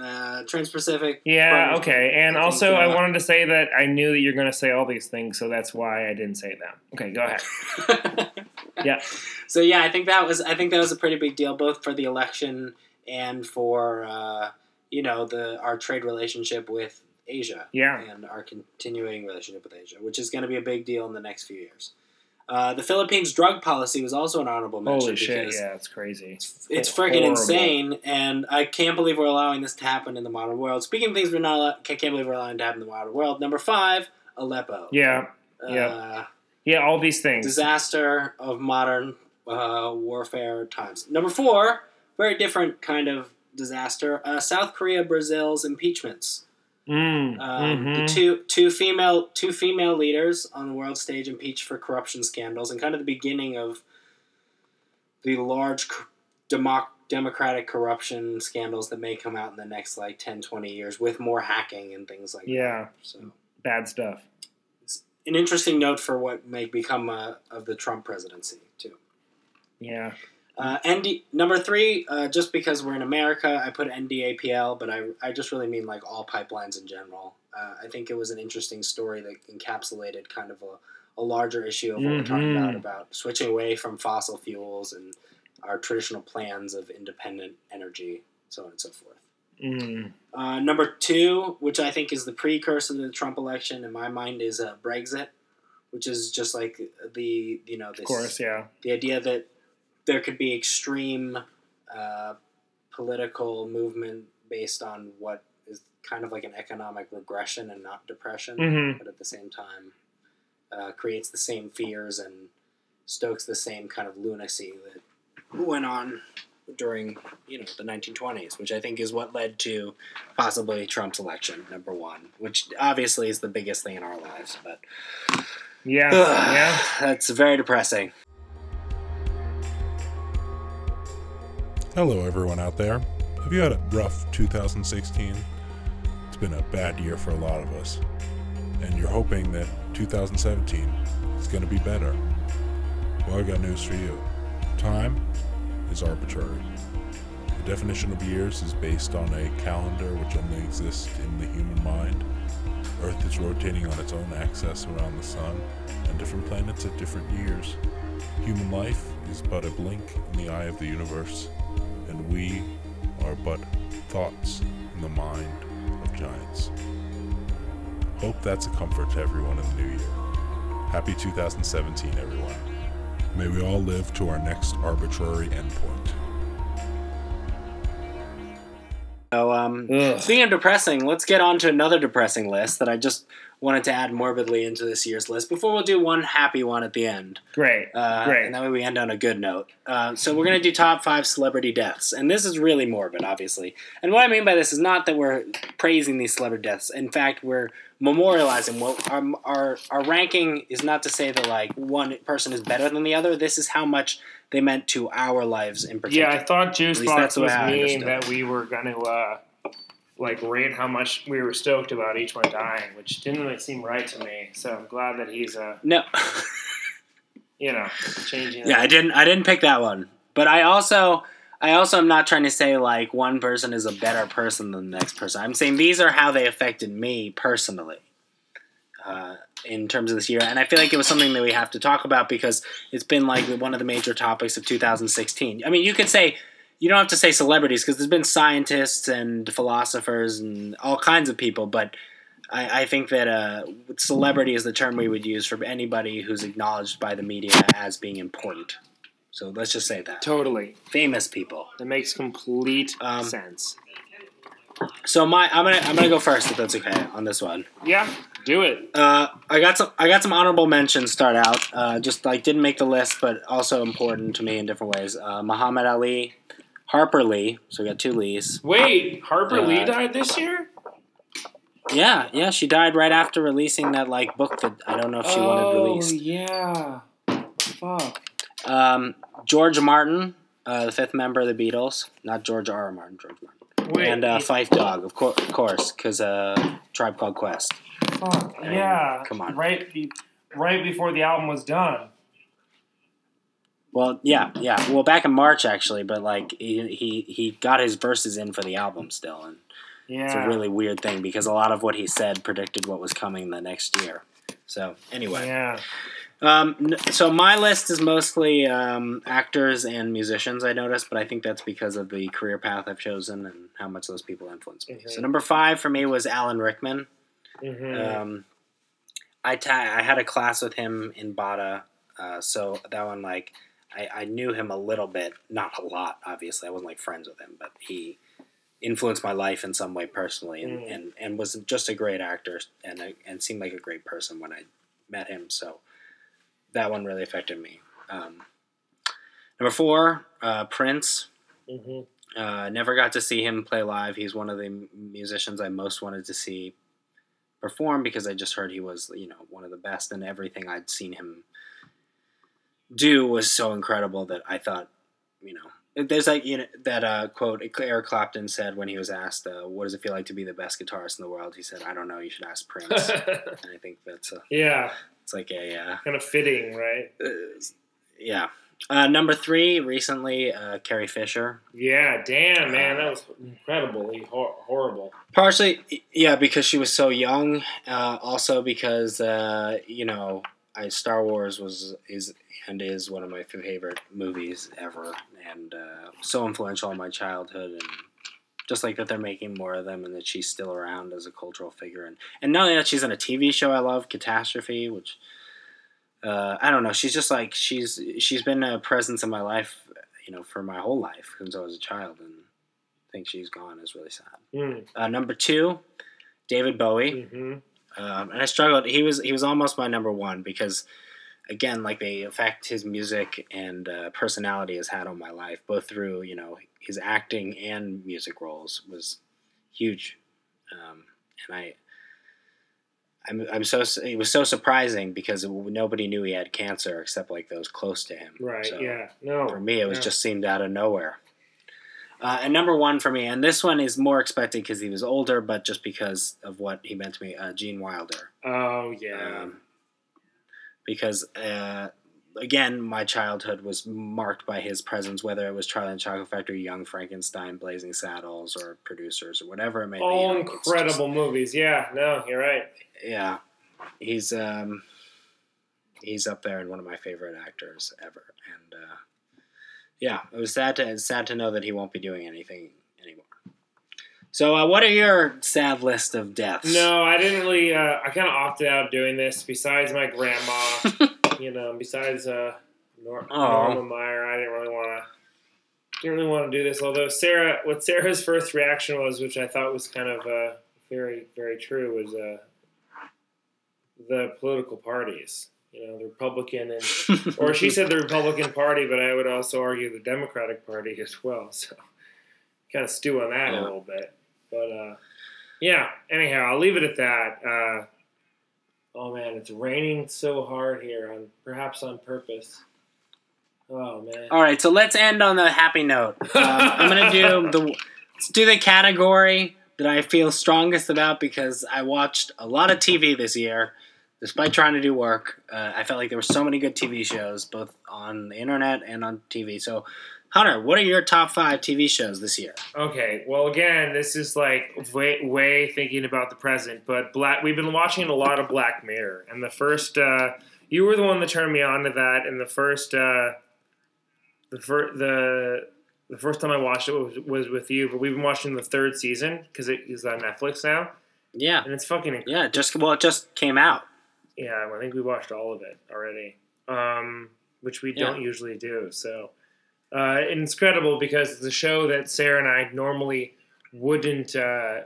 Speaker 1: uh, Trans-Pacific.
Speaker 2: yeah, okay. And
Speaker 1: I
Speaker 2: also, I
Speaker 1: uh,
Speaker 2: wanted to say that I knew that you're going to say all these things, so that's why I didn't say them. Okay, go ahead. [LAUGHS] Yeah.
Speaker 1: So yeah, I think that was I think that was a pretty big deal, both for the election and for uh, you know the our trade relationship with Asia.
Speaker 2: Yeah.
Speaker 1: and our continuing relationship with Asia, which is going to be a big deal in the next few years. Uh, the Philippines drug policy was also an honorable mention
Speaker 2: Holy shit! Yeah, it's crazy.
Speaker 1: it's, it's freaking insane, and I can't believe we're allowing this to happen in the modern world. Speaking of things we're not, allow- I can't believe we're allowing to happen in the modern world. Number five, Aleppo.
Speaker 2: Yeah,
Speaker 1: Uh,
Speaker 2: yep. yeah. All these things.
Speaker 1: disaster of modern uh, warfare times. Number four, very different kind of disaster. Uh, South Korea, Brazil's impeachments.
Speaker 2: Mm,
Speaker 1: Um, the
Speaker 2: mhm.
Speaker 1: two two female two female leaders on the world stage impeached for corruption scandals, and kind of the beginning of the large democ- democratic corruption scandals that may come out in the next like 10, 20 years with more hacking and things like
Speaker 2: Yeah.
Speaker 1: that. So
Speaker 2: Bad stuff.
Speaker 1: an interesting note for what may become uh, of the Trump presidency too.
Speaker 2: Yeah.
Speaker 1: Uh, ND number three, uh, just because we're in America, I put NDAPL, but I, I just really mean like all pipelines in general. Uh, I think it was an interesting story that encapsulated kind of a, a larger issue of what we're talking
Speaker 2: Mhm.
Speaker 1: about about switching away from fossil fuels and our traditional plans of independent energy, so on and so forth.
Speaker 2: Mm.
Speaker 1: Uh, number two, which I think is the precursor to the Trump election, in my mind, is uh, Brexit, which is just like the you know this
Speaker 2: Of course. Yeah.
Speaker 1: the idea that there could be extreme uh, political movement based on what is kind of like an economic regression and not depression,
Speaker 2: hmm
Speaker 1: but at the same time uh, creates the same fears and stokes the same kind of lunacy that went on during you know the 1920s, which I think is what led to possibly Trump's election, number one, which obviously is the biggest thing in our lives, but
Speaker 2: Yeah. yeah.
Speaker 1: that's very depressing.
Speaker 5: Hello, everyone out there. Have you had a rough 2016? It's been a bad year for a lot of us. And you're hoping that 2017 is going to be better. Well, I got news for you. Time is arbitrary. The definition of years is based on a calendar which only exists in the human mind. Earth is rotating on its own axis around the sun, and different planets at different years. Human life is but a blink in the eye of the universe, we are but thoughts in the mind of giants. Hope that's a comfort to everyone in the new year. Happy 2017, everyone. May we all live to our next arbitrary endpoint.
Speaker 1: So, um,
Speaker 2: Ugh.
Speaker 1: speaking of depressing, let's get on to another depressing list that I just wanted to add morbidly into this year's list before we'll do one happy one at the end.
Speaker 2: Great.
Speaker 1: Uh,
Speaker 2: Great.
Speaker 1: And that way we end on a good note. Uh, so we're going to do top five celebrity deaths. And this is really morbid, obviously. And what I mean by this is not that we're praising these celebrity deaths. In fact, we're memorializing. What our, our, our ranking is not to say that like one person is better than the other. This is how much they meant to our lives in particular.
Speaker 2: Yeah, I thought Juice
Speaker 1: At that's
Speaker 2: Box was
Speaker 1: I
Speaker 2: mean that we were going to uh, like rate how much we were stoked about each one dying, which didn't really seem right to me. So I'm glad that he's uh,
Speaker 1: no.
Speaker 2: you know, changing. [LAUGHS]
Speaker 1: Yeah, I didn't. I didn't pick that one. But I also, I also am not trying to say like one person is a better person than the next person. I'm saying these are how they affected me personally, uh, in terms of this year. And I feel like it was something that we have to talk about because it's been like one of the major topics of 2016. I mean, you could say. You don't have to say celebrities because there's been scientists and philosophers and all kinds of people, but I, I think that uh, celebrity is the term we would use for anybody who's acknowledged by the media as being important. So let's just say that
Speaker 2: Totally.
Speaker 1: famous people.
Speaker 2: That makes complete
Speaker 1: Um,
Speaker 2: sense.
Speaker 1: So my I'm gonna I'm gonna go first if that's okay on this one.
Speaker 2: Yeah, do it.
Speaker 1: Uh, I got some I got some honorable mentions. Start out uh, just like didn't make the list, but also important to me in different ways. Uh, Muhammad Ali, Harper Lee. So we got two Lees.
Speaker 2: Wait, Harper Lee
Speaker 1: Uh,
Speaker 2: died this year?
Speaker 1: Yeah, yeah. She died right after releasing that like book that I don't know if she wanted released.
Speaker 2: oh, yeah. Fuck.
Speaker 1: Um, George Martin, uh, the fifth member of the Beatles, not George R. R. Martin, George Martin,
Speaker 2: Wait,
Speaker 1: and uh, Phife Dawg, of, cour- of course, because uh, Tribe Called Quest.
Speaker 2: fuck.
Speaker 1: I mean,
Speaker 2: yeah.
Speaker 1: come on.
Speaker 2: Right, right before the album was done.
Speaker 1: Well, yeah, yeah. Well, back in March actually, but like he he, he got his verses in for the album still, and
Speaker 2: Yeah.
Speaker 1: it's a really weird thing because a lot of what he said predicted what was coming the next year. So anyway,
Speaker 2: Yeah.
Speaker 1: Um, so my list is mostly um, actors and musicians. I noticed, but I think that's because of the career path I've chosen and how much those people influenced me. So
Speaker 2: Mhm.
Speaker 1: number five for me was Alan Rickman.
Speaker 2: hmm
Speaker 1: Um, I ta- I had a class with him in BADA, uh, so that one like I, I knew him a little bit, not a lot, obviously. I wasn't like friends with him, but he influenced my life in some way personally, and,
Speaker 2: Mm.
Speaker 1: and, and was just a great actor and a, and seemed like a great person when I met him. So that one really affected me. Um, number four, uh, Prince.
Speaker 2: hmm
Speaker 1: Uh, never got to see him play live. He's one of the musicians I most wanted to see perform because I just heard he was, you know, one of the best, and everything I'd seen him do was so incredible that I thought, you know, there's like you know that uh, quote Eric Clapton said when he was asked, uh, "What does it feel like to be the best guitarist in the world?" He said, "I don't know. You should ask Prince." [LAUGHS] and I think that's a,
Speaker 2: yeah.
Speaker 1: It's like a uh,
Speaker 2: Kind of fitting, right?
Speaker 1: uh, yeah. Uh, number three, recently, uh, Carrie Fisher.
Speaker 2: Yeah. Damn, man. That was incredibly hor- horrible.
Speaker 1: Partially, yeah, because she was so young. Uh, also because uh, you know, I, Star Wars was is and is one of my favorite movies ever, and uh, so influential in my childhood. And just like that, they're making more of them, and that she's still around as a cultural figure. And and not only that, she's in a TV show I love, Catastrophe, which. Uh, I don't know. She's just like she's she's been a presence in my life, you know, for my whole life since I was a child, and I think she's gone is really sad.
Speaker 2: Mm.
Speaker 1: Uh, number two, David Bowie,
Speaker 2: hmm
Speaker 1: um, and I struggled. He was he was almost my number one because, again, like the effect his music and uh, personality has had on my life, both through you know his acting and music roles, was huge, um, and I. I'm, I'm so it was so surprising because nobody knew he had cancer except like those close to him.
Speaker 2: Right.
Speaker 1: So-
Speaker 2: yeah. No.
Speaker 1: for me, it was just seemed out of nowhere. Uh, and number one for me, and this one is more expected because he was older, but just because of what he meant to me, uh, Gene Wilder.
Speaker 2: Oh yeah.
Speaker 1: Um, because uh, again, my childhood was marked by his presence, whether it was Charlie and the Chocolate Factory, Young Frankenstein, Blazing Saddles, or Producers, or whatever it may
Speaker 2: All
Speaker 1: be. Like, it's just-
Speaker 2: incredible movies. Yeah, no, you're right.
Speaker 1: yeah, he's um, he's up there and one of my favorite actors ever. And uh, yeah, it was sad to sad to know that he won't be doing anything anymore. So, uh, what are your sad list of deaths?
Speaker 2: No, I didn't really. Uh, I kind of opted out of doing this. Besides my grandma, [LAUGHS] you know, besides uh, Nor- Norma Meyer, I didn't really want to. Didn't really want to do this. Although Sarah, what Sarah's [LAUGHS] first reaction was, which I thought was kind of uh, very, very true, was uh, the political parties. You know, the Republican and [LAUGHS] or she said the Republican Party, but I would also argue the Democratic Party as well. [LAUGHS] So kind of stew on that
Speaker 1: Yeah.
Speaker 2: a little bit. But uh, yeah, anyhow, I'll leave it at that. Oh man, it's raining so hard here, on perhaps on purpose. Oh man.
Speaker 1: All right, so let's end on the happy note. [LAUGHS] Um, I'm gonna do the let's do the category that I feel strongest about because I watched a lot of TV this year, despite trying to do work. Uh, I felt like there were so many good TV shows, both on the internet and on TV. So, Hunter, what are your top five TV shows this year?
Speaker 2: Okay, well, again, this is like way, way thinking about the present, but Black. We've been watching a lot of Black Mirror, and the first, uh, you were the one that turned me on to that, and the first, uh, the first, the the first time I watched it was, was with you, but we've been watching the third season because it is on Netflix now,
Speaker 1: Yeah,
Speaker 2: and it's fucking
Speaker 1: yeah, just well, it just came out.
Speaker 2: yeah. I think we watched all of it already, um, which we don't usually do. So uh, and it's credible because it's a show that Sarah and I normally wouldn't. Uh,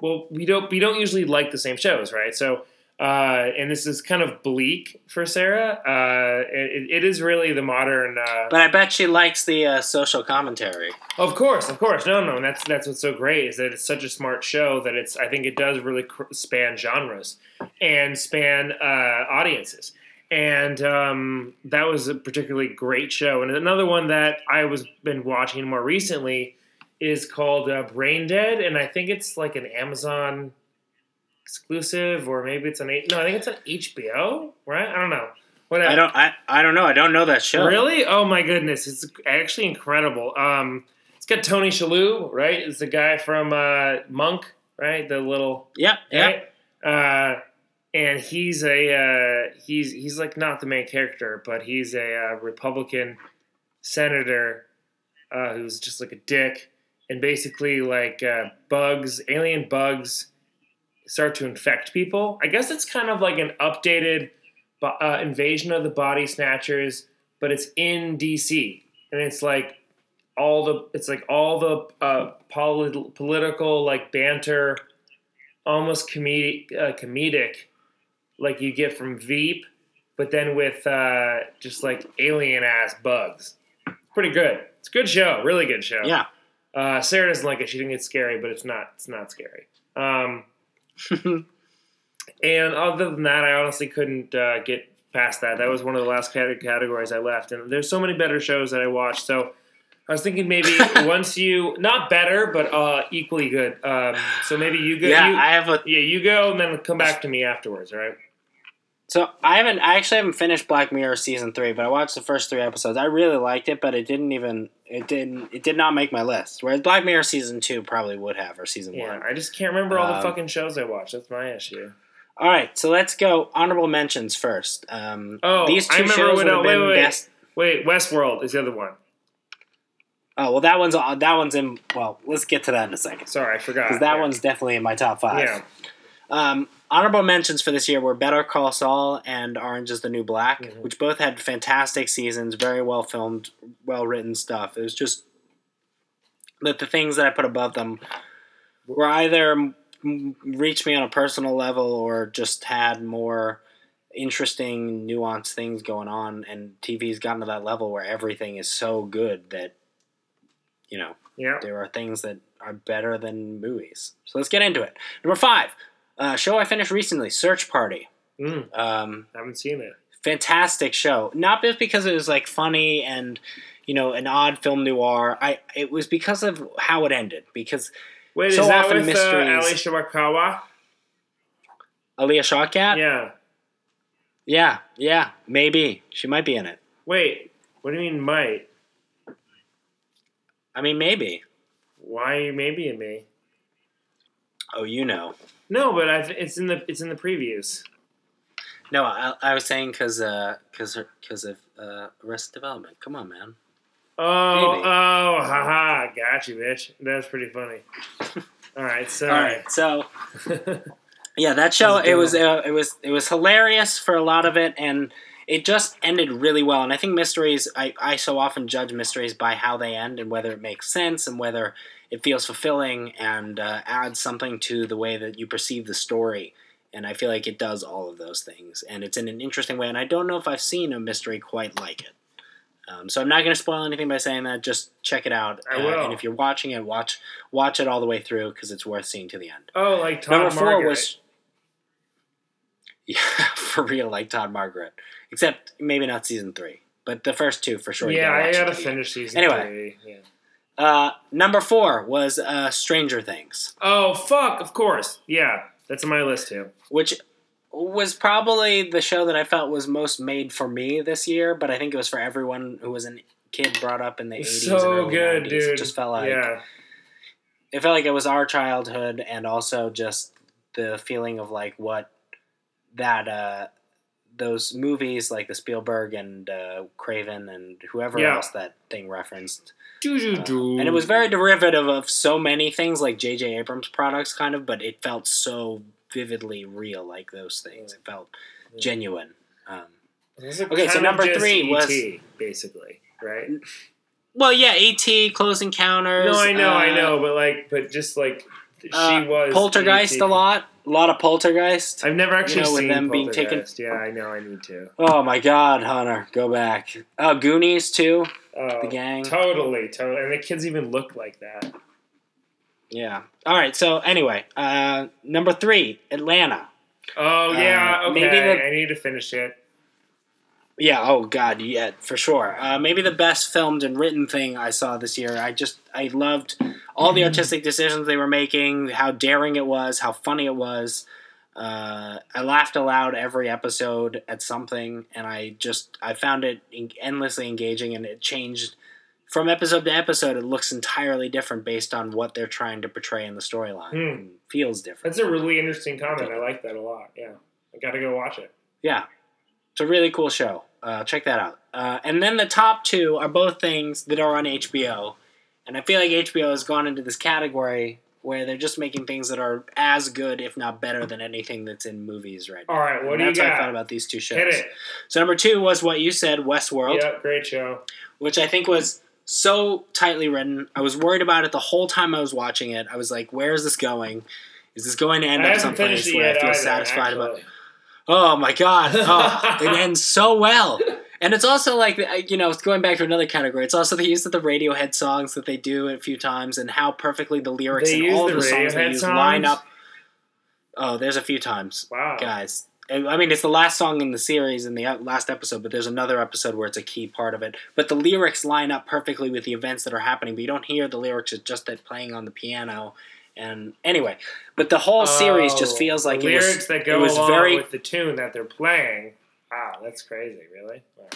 Speaker 2: well, we don't we don't usually like the same shows, right? So. Uh, and this is kind of bleak for Sarah. Uh, it, it is really the modern. Uh,
Speaker 1: But I bet she likes the uh, social commentary.
Speaker 2: of course, of course, no, no. And that's that's what's so great is that it's such a smart show that it's. I think it does really cr- span genres and span uh, audiences, and um, that was a particularly great show. And another one that I was been watching more recently is called uh, Brain Dead, and I think it's like an Amazon exclusive, or maybe it's an No, I think it's on HBO, right? I don't know. Whatever.
Speaker 1: I don't. I, I don't know. I don't know that show.
Speaker 2: Really? Oh my goodness, it's actually incredible. Um, it's got Tony Shalhoub, right? It's the guy from uh, Monk, right? The little.
Speaker 1: Yep.
Speaker 2: right? Uh, and he's a uh, he's he's like not the main character, but he's a uh, Republican senator uh, who's just like a dick, and basically like uh, bugs, alien bugs, start to infect people. I guess it's kind of like an updated uh, invasion of the body snatchers, but it's in DC, and it's like all the it's like all the uh, polit- political like banter, almost comedic comedic, like you get from Veep, but then with uh, just like alien ass bugs. Pretty good. It's a good show. Really good show.
Speaker 1: Yeah.
Speaker 2: Uh, Sarah doesn't like it. She thinks it's scary, but it's not. It's not scary. Um, [LAUGHS] and other than that, I honestly couldn't uh, get past that. That was one of the last categories I left. And there's so many better shows that I watched. So I was thinking maybe [LAUGHS] once you not better, but uh, equally good. Um, so maybe you go.
Speaker 1: yeah.
Speaker 2: you,
Speaker 1: I have a
Speaker 2: yeah, you go, and then come back to me afterwards. All right.
Speaker 1: So I haven't. I actually haven't finished Black Mirror season three, but I watched the first three episodes. I really liked it, but it didn't even. It didn't. It did not make my list. Whereas Black Mirror season two probably would have, or season
Speaker 2: Yeah,
Speaker 1: one.
Speaker 2: I just can't remember all the
Speaker 1: Um,
Speaker 2: fucking shows I watched. That's my issue.
Speaker 1: All right, so let's go honorable mentions first. Um,
Speaker 2: Oh,
Speaker 1: these
Speaker 2: I
Speaker 1: two
Speaker 2: remember
Speaker 1: shows would have
Speaker 2: wait,
Speaker 1: been
Speaker 2: wait, wait.
Speaker 1: best.
Speaker 2: Wait, Westworld is the other one.
Speaker 1: Oh well, that one's that one's in. Well, let's get to that in a second
Speaker 2: Sorry, I forgot.
Speaker 1: because that
Speaker 2: Yeah.
Speaker 1: one's definitely in my top five.
Speaker 2: Yeah.
Speaker 1: Um, honorable mentions for this year were Better Call Saul and Orange is the New Black,
Speaker 2: Mhm.
Speaker 1: which both had fantastic seasons, very well filmed, well written stuff. It was just that the things that I put above them were either reached me on a personal level or just had more interesting, nuanced things going on. And TV's gotten to that level where everything is so good that, you know,
Speaker 2: Yeah.
Speaker 1: there are things that are better than movies. So let's get into it. Number five, uh, show I finished recently, Search Party.
Speaker 2: Mm,
Speaker 1: Um, I
Speaker 2: haven't seen it.
Speaker 1: fantastic show. Not just because it was like funny and you know an odd film noir. I it was because of how it ended. Because
Speaker 2: Wait,
Speaker 1: So
Speaker 2: is that
Speaker 1: often
Speaker 2: with uh,
Speaker 1: mysteries-
Speaker 2: Ali Shawakawa?
Speaker 1: Alia Shawkat.
Speaker 2: Yeah.
Speaker 1: Yeah, yeah, maybe she might be in it.
Speaker 2: Wait, what do you mean might?
Speaker 1: I mean, maybe.
Speaker 2: Why maybe in me?
Speaker 1: Oh, you know.
Speaker 2: No, but I th- it's in the it's in the previews.
Speaker 1: No, I, I was saying because because because of uh, Arrested Development. Come on, man.
Speaker 2: Oh,
Speaker 1: Maybe.
Speaker 2: oh, haha, got you, bitch. That's pretty funny. [LAUGHS] All right,
Speaker 1: All
Speaker 2: sorry.
Speaker 1: right, so [LAUGHS] yeah, that show it was uh, it was it was hilarious for a lot of it, and it just ended really well. And I think mysteries, I I so often judge mysteries by how they end and whether it makes sense and whether it feels fulfilling and uh, adds something to the way that you perceive the story. And I feel like it does all of those things, and it's in an interesting way. And I don't know if I've seen a mystery quite like it. Um, so I'm not going to spoil anything by saying that. Just check it out.
Speaker 2: I
Speaker 1: Uh,
Speaker 2: will.
Speaker 1: and if you're watching it, watch watch it all the way through because it's worth seeing to the end.
Speaker 2: Oh, like Todd
Speaker 1: Number four
Speaker 2: Margaret.
Speaker 1: was [LAUGHS] yeah, for real, like Todd Margaret. Except maybe not season three, but the first two for sure.
Speaker 2: yeah,
Speaker 1: gotta
Speaker 2: I gotta
Speaker 1: to the end.
Speaker 2: finish season
Speaker 1: Anyway.
Speaker 2: three. Yeah.
Speaker 1: Uh, number four was uh, Stranger Things,
Speaker 2: Oh fuck! Of course. Yeah, that's on my list too.
Speaker 1: which was probably the show that I felt was most made for me this year. But I think it was for everyone who was a kid brought up in the eighties. and
Speaker 2: So good,
Speaker 1: 90s.
Speaker 2: dude.
Speaker 1: It just felt like
Speaker 2: yeah,
Speaker 1: it felt like it was our childhood and also just the feeling of like what that uh those movies like the Spielberg and uh, Craven and whoever
Speaker 2: Yeah.
Speaker 1: else that thing referenced.
Speaker 2: Doo, doo,
Speaker 1: Uh, and it was very derivative of so many things like J.J. Abrams products kind of, but it felt so vividly real like those things. It felt
Speaker 2: Yeah.
Speaker 1: genuine. Um,
Speaker 2: It was like
Speaker 1: Okay, so number
Speaker 2: just
Speaker 1: three was-
Speaker 2: E.T., basically, right?
Speaker 1: well, yeah, E.T., Close Encounters.
Speaker 2: No, I know, I
Speaker 1: uh,
Speaker 2: know, but like, but just like she
Speaker 1: uh,
Speaker 2: was
Speaker 1: Poltergeist
Speaker 2: E.T..
Speaker 1: a lot. A lot of Poltergeist.
Speaker 2: I've never actually
Speaker 1: know, with
Speaker 2: seen
Speaker 1: them being taken-
Speaker 2: Yeah, I know, I need to.
Speaker 1: Oh my God, Hunter, go back. Oh, Goonies too.
Speaker 2: Oh,
Speaker 1: The gang.
Speaker 2: Totally, totally, and the kids even look like that.
Speaker 1: Yeah. All right. So anyway, uh, number three, Atlanta.
Speaker 2: Oh yeah,
Speaker 1: Uh,
Speaker 2: okay.
Speaker 1: maybe the-
Speaker 2: I need to finish it.
Speaker 1: Yeah. Oh God. Yeah, for sure. Uh, maybe the best filmed and written thing I saw this year. I just I loved all the [LAUGHS] artistic decisions they were making, how daring it was, how funny it was. Uh, I laughed aloud every episode at something, and I just I found it en- endlessly engaging, and it changed from episode to episode. It looks entirely different based on what they're trying to portray in the storyline.
Speaker 2: Hmm.
Speaker 1: Feels different.
Speaker 2: That's a really interesting comment. I like that a lot. Yeah, I got to go watch it.
Speaker 1: Yeah, it's a really cool show. Uh, check that out. Uh, and then the top two are both things that are on HBO, and I feel like HBO has gone into this category where they're just making things that are as good, if not better, than anything that's in movies right now.
Speaker 2: All right, what
Speaker 1: And
Speaker 2: do you
Speaker 1: that's what I
Speaker 2: got?
Speaker 1: thought about these two shows.
Speaker 2: Hit it.
Speaker 1: So number two was what you said, Westworld,
Speaker 2: Yep, great show.
Speaker 1: which I think was so tightly written. I was worried about it the whole time I was watching it. I was like, "Where is this going? Is this going to end
Speaker 2: I
Speaker 1: up someplace where I feel
Speaker 2: either,
Speaker 1: satisfied about?"
Speaker 2: actually.
Speaker 1: Oh my god! Oh, it [LAUGHS] ends so well, and it's also like you know, going back to another category. It's also the use of the Radiohead songs that they do a few times, and how perfectly the lyrics
Speaker 2: They
Speaker 1: and all
Speaker 2: the
Speaker 1: the songs they use
Speaker 2: songs?
Speaker 1: line up. Oh, there's a few times,
Speaker 2: Wow.
Speaker 1: guys. I mean, it's the last song in the series in the uh, last episode, but there's another episode where it's a key part of it. But the lyrics line up perfectly with the events that are happening, but you don't hear the lyrics. It's just that playing on the piano. And anyway, but the whole series just
Speaker 2: Oh,
Speaker 1: feels like it was,
Speaker 2: lyrics that go
Speaker 1: it was
Speaker 2: along
Speaker 1: very
Speaker 2: with the tune that they're playing. Wow, that's crazy. Really? Wow.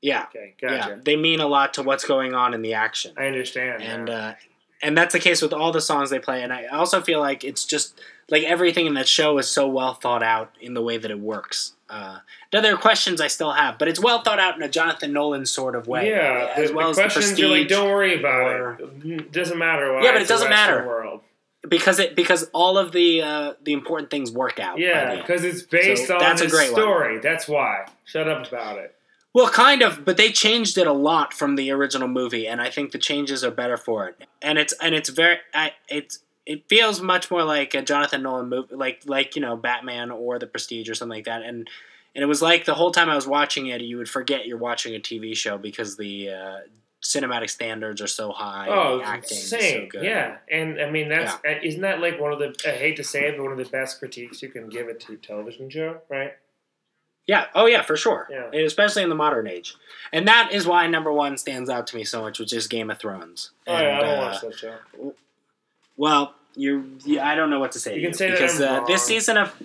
Speaker 1: yeah.
Speaker 2: Okay,
Speaker 1: Yeah, they mean a lot to what's going on in the action,
Speaker 2: I understand.
Speaker 1: and
Speaker 2: now.
Speaker 1: uh, and that's the case with all the songs they play. And I also feel like it's just like everything in that show is so well thought out in the way that it works. Uh, now there are questions I still have, but it's well thought out in a Jonathan Nolan sort of way.
Speaker 2: yeah,
Speaker 1: as
Speaker 2: the,
Speaker 1: well
Speaker 2: the
Speaker 1: as the
Speaker 2: questions
Speaker 1: Prestige,
Speaker 2: are like, don't worry about
Speaker 1: or-
Speaker 2: it. It doesn't matter.
Speaker 1: Yeah, but it doesn't matter.
Speaker 2: World.
Speaker 1: Because it because all of the uh, the important things work out.
Speaker 2: Yeah, because it's based
Speaker 1: So
Speaker 2: on
Speaker 1: that's a great one.
Speaker 2: story. That's why. Shut up about it.
Speaker 1: Well, kind of, but they changed it a lot from the original movie, and I think the changes are better for it. And it's and it's very I, it's it feels much more like a Jonathan Nolan movie, like like you know Batman or The Prestige or something like that. And and it was like the whole time I was watching it, you would forget you're watching a TV show because the uh, cinematic standards are so high.
Speaker 2: Oh,
Speaker 1: acting is so good.
Speaker 2: Yeah, and I mean that's uh, isn't that like one of the I hate to say it, but one of the best critiques you can give it to television show, right?
Speaker 1: Yeah. Oh, yeah, for sure.
Speaker 2: Yeah.
Speaker 1: And especially in the modern age, and that is why number one stands out to me so much, which is Game of Thrones.
Speaker 2: Oh
Speaker 1: And,
Speaker 2: yeah, I don't
Speaker 1: uh,
Speaker 2: watch that show.
Speaker 1: Well, you, yeah, I don't know what to say.
Speaker 2: You
Speaker 1: to
Speaker 2: can say that
Speaker 1: because
Speaker 2: I'm
Speaker 1: uh, this season of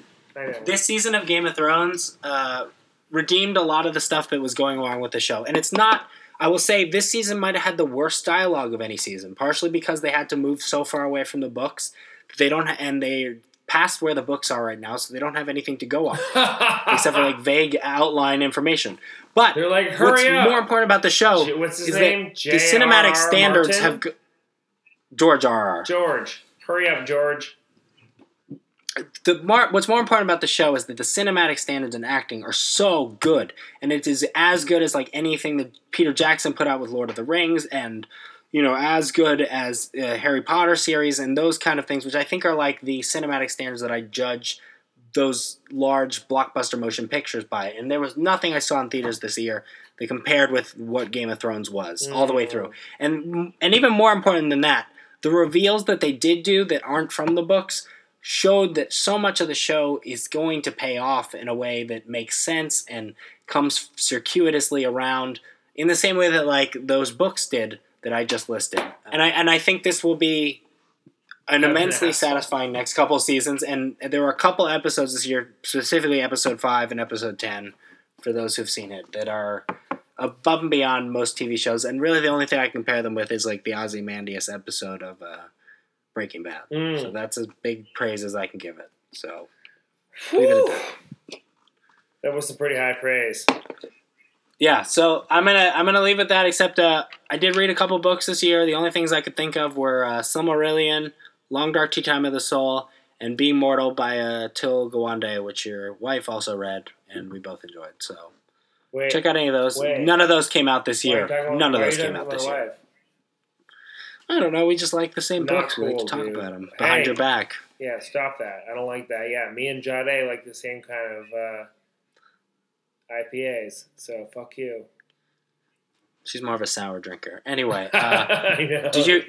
Speaker 1: this season of Game of Thrones uh, redeemed a lot of the stuff that was going wrong with the show. And it's not. I will say this season might have had the worst dialogue of any season, partially because they had to move so far away from the books. They don't, ha- and they past where the books are right now, so they don't have anything to go on [LAUGHS] except for like vague outline information. But
Speaker 2: They're like,
Speaker 1: what's
Speaker 2: up.
Speaker 1: more important about the show
Speaker 2: J- What's his
Speaker 1: is
Speaker 2: name?
Speaker 1: that the cinematic
Speaker 2: J.R.R.
Speaker 1: standards
Speaker 2: Martin?
Speaker 1: have. Go- George R. R.
Speaker 2: George. Hurry up, George.
Speaker 1: The what's more important about the show is that the cinematic standards and acting are so good, and it is as good as like anything that Peter Jackson put out with Lord of the Rings, and you know as good as uh, Harry Potter series and those kind of things, which I think are like the cinematic standards that I judge those large blockbuster motion pictures by. And there was nothing I saw in theaters this year that compared with what Game of Thrones was all the way through, and and even more important than that, the reveals that they did do that aren't from the books showed that so much of the show is going to pay off in a way that makes sense and comes circuitously around in the same way that like those books did that I just listed. And I and I think this will be an immensely satisfying next couple seasons. And there were a couple episodes this year, specifically episode 5 and episode 10 for those who've seen it that are above and beyond most TV shows. And really the only thing I compare them with is like the Ozymandias episode of uh, Breaking Bad.
Speaker 2: Mm.
Speaker 1: So that's as big praise as I can give it. So leave it at that.
Speaker 2: That was some pretty high praise.
Speaker 1: Yeah, so I'm gonna I'm gonna leave it at that. Except uh, I did read a couple books this year. The only things I could think of were uh, Silmarillion, Long Dark Tea Time of the Soul, and Being Mortal by uh, Atul Gawande, which your wife also read and we both enjoyed. So
Speaker 2: Wait,
Speaker 1: check out any of those.
Speaker 2: Wait.
Speaker 1: None of those came out this year.
Speaker 2: you talking about-
Speaker 1: None of those came out this year.
Speaker 2: wife?
Speaker 1: I don't know. We just like the same
Speaker 2: Not
Speaker 1: books. we like to talk
Speaker 2: dude.
Speaker 1: about them behind
Speaker 2: Hey.
Speaker 1: your back.
Speaker 2: Yeah, stop that. I don't like that. Yeah, me and Jade like the same kind of uh, IPAs. So fuck you.
Speaker 1: She's more of a sour drinker. Anyway, [LAUGHS] uh,
Speaker 2: I know.
Speaker 1: did you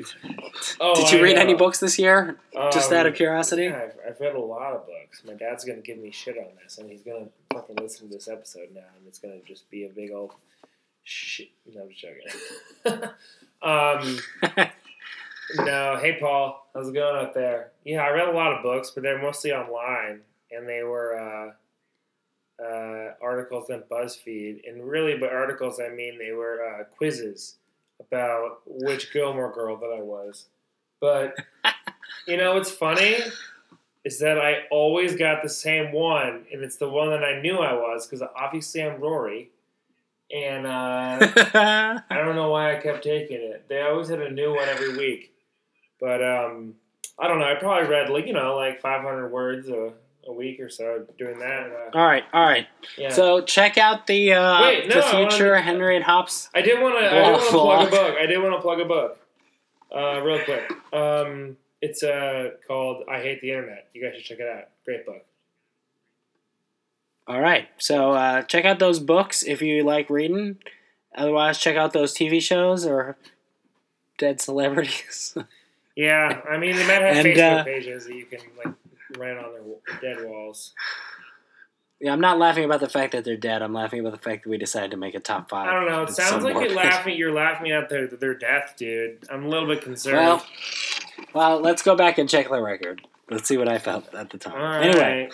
Speaker 2: Oh,
Speaker 1: did you
Speaker 2: I
Speaker 1: read any books this year? Just
Speaker 2: Um,
Speaker 1: out of curiosity.
Speaker 2: Yeah, I've, I've read a lot of books. My dad's gonna give me shit on this, and he's gonna fucking listen to this episode now, and it's gonna just be a big old shit. No, I'm just joking. [LAUGHS] um, [LAUGHS] no, hey Paul, how's it going out there? Yeah, I read a lot of books, but they're mostly online, and they were uh, uh, articles on BuzzFeed, and really, by articles I mean they were uh, quizzes about which Gilmore Girl that I was. But [LAUGHS] you know what's funny is that I always got the same one, and it's the one that I knew I was because obviously I'm Rory, and uh, [LAUGHS] I don't know why I kept taking it. They always had a new one every week, but um, I don't know. I probably read like you know like 500 words a, a week or so doing that. Uh,
Speaker 1: all right, all right.
Speaker 2: yeah.
Speaker 1: So check out the uh,
Speaker 2: Wait, no,
Speaker 1: the future Henry and Hops.
Speaker 2: I did want to. I did want to plug a book. [LAUGHS] I did want to plug a book, uh, real quick. Um, it's uh, called "I Hate the Internet." You guys should check it out. Great book.
Speaker 1: All right, so uh, check out those books if you like reading. Otherwise, check out those TV shows or dead celebrities. [LAUGHS]
Speaker 2: Yeah, I mean they might have
Speaker 1: And,
Speaker 2: Facebook
Speaker 1: uh,
Speaker 2: pages that you can like write on their dead walls.
Speaker 1: yeah, I'm not laughing about the fact that they're dead. I'm laughing about the fact that we decided to make a top five.
Speaker 2: I don't know. It sounds like you're laughing. You're laughing at their their death, dude. I'm a little bit concerned.
Speaker 1: Well, well, let's go back and check the record. Let's see what I felt at the time.
Speaker 2: All right.
Speaker 1: Anyway,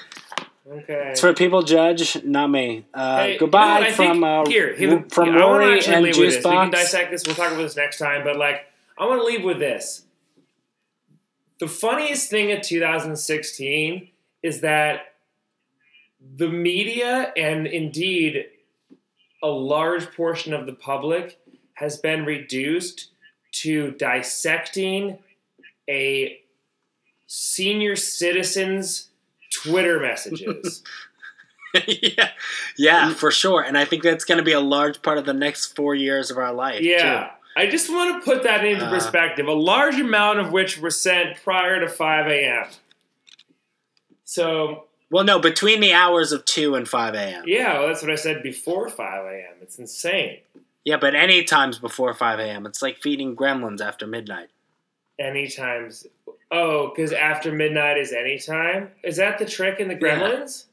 Speaker 2: Okay.
Speaker 1: it's for people judge, not me. Uh,
Speaker 2: Hey,
Speaker 1: goodbye
Speaker 2: you know
Speaker 1: from
Speaker 2: think-
Speaker 1: uh,
Speaker 2: here, here,
Speaker 1: from
Speaker 2: wanna
Speaker 1: Rory
Speaker 2: actually
Speaker 1: and
Speaker 2: this. We can dissect this. We'll talk about this next time. But like, I want to leave with this. The funniest thing of 2016 is that the media and indeed a large portion of the public has been reduced to dissecting a senior citizen's Twitter messages. [LAUGHS]
Speaker 1: yeah, yeah, for sure. And I think that's going to be a large part of the next four years of our life.
Speaker 2: Yeah. I just want to put that into
Speaker 1: Uh.
Speaker 2: perspective. A large amount of which were sent prior to 5 a.m. So.
Speaker 1: Well, no, between the hours of two and five a.m.
Speaker 2: yeah, well, that's what I said before 5 a.m. It's insane.
Speaker 1: Yeah, but any times before five a.m. It's like feeding gremlins after midnight.
Speaker 2: Any times. Oh, because after midnight is any time? Is that the trick in the gremlins?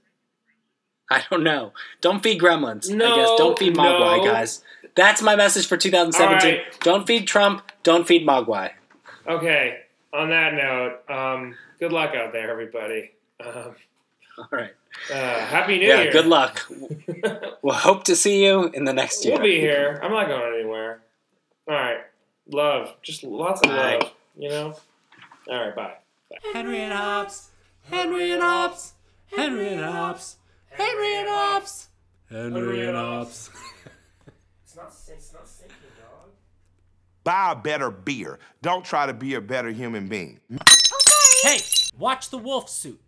Speaker 2: [LAUGHS]
Speaker 1: I don't know. Don't feed gremlins. I
Speaker 2: No,
Speaker 1: guess don't feed Mogwai,
Speaker 2: no.
Speaker 1: guys. That's my message for 2017.
Speaker 2: All right.
Speaker 1: Don't feed Trump. Don't feed Mogwai.
Speaker 2: Okay, on that note, um, good luck out there, everybody. Um,
Speaker 1: All right.
Speaker 2: uh, Happy New
Speaker 1: yeah.
Speaker 2: Year.
Speaker 1: Good luck. [LAUGHS] We'll hope to see you in the next year.
Speaker 2: We'll be here. I'm not going anywhere. All right. Love. Just lots of
Speaker 1: Bye.
Speaker 2: love. You know? All right. Bye.
Speaker 4: Henry and Hops, Henry and Hops, Henry and Hops, Henry and Hops, Henry and Hops. [LAUGHS]
Speaker 2: It's not, it's not sinking, dog.
Speaker 6: Buy a better beer. Don't try to be a better human being. Okay.
Speaker 4: Hey, watch the wolf suit.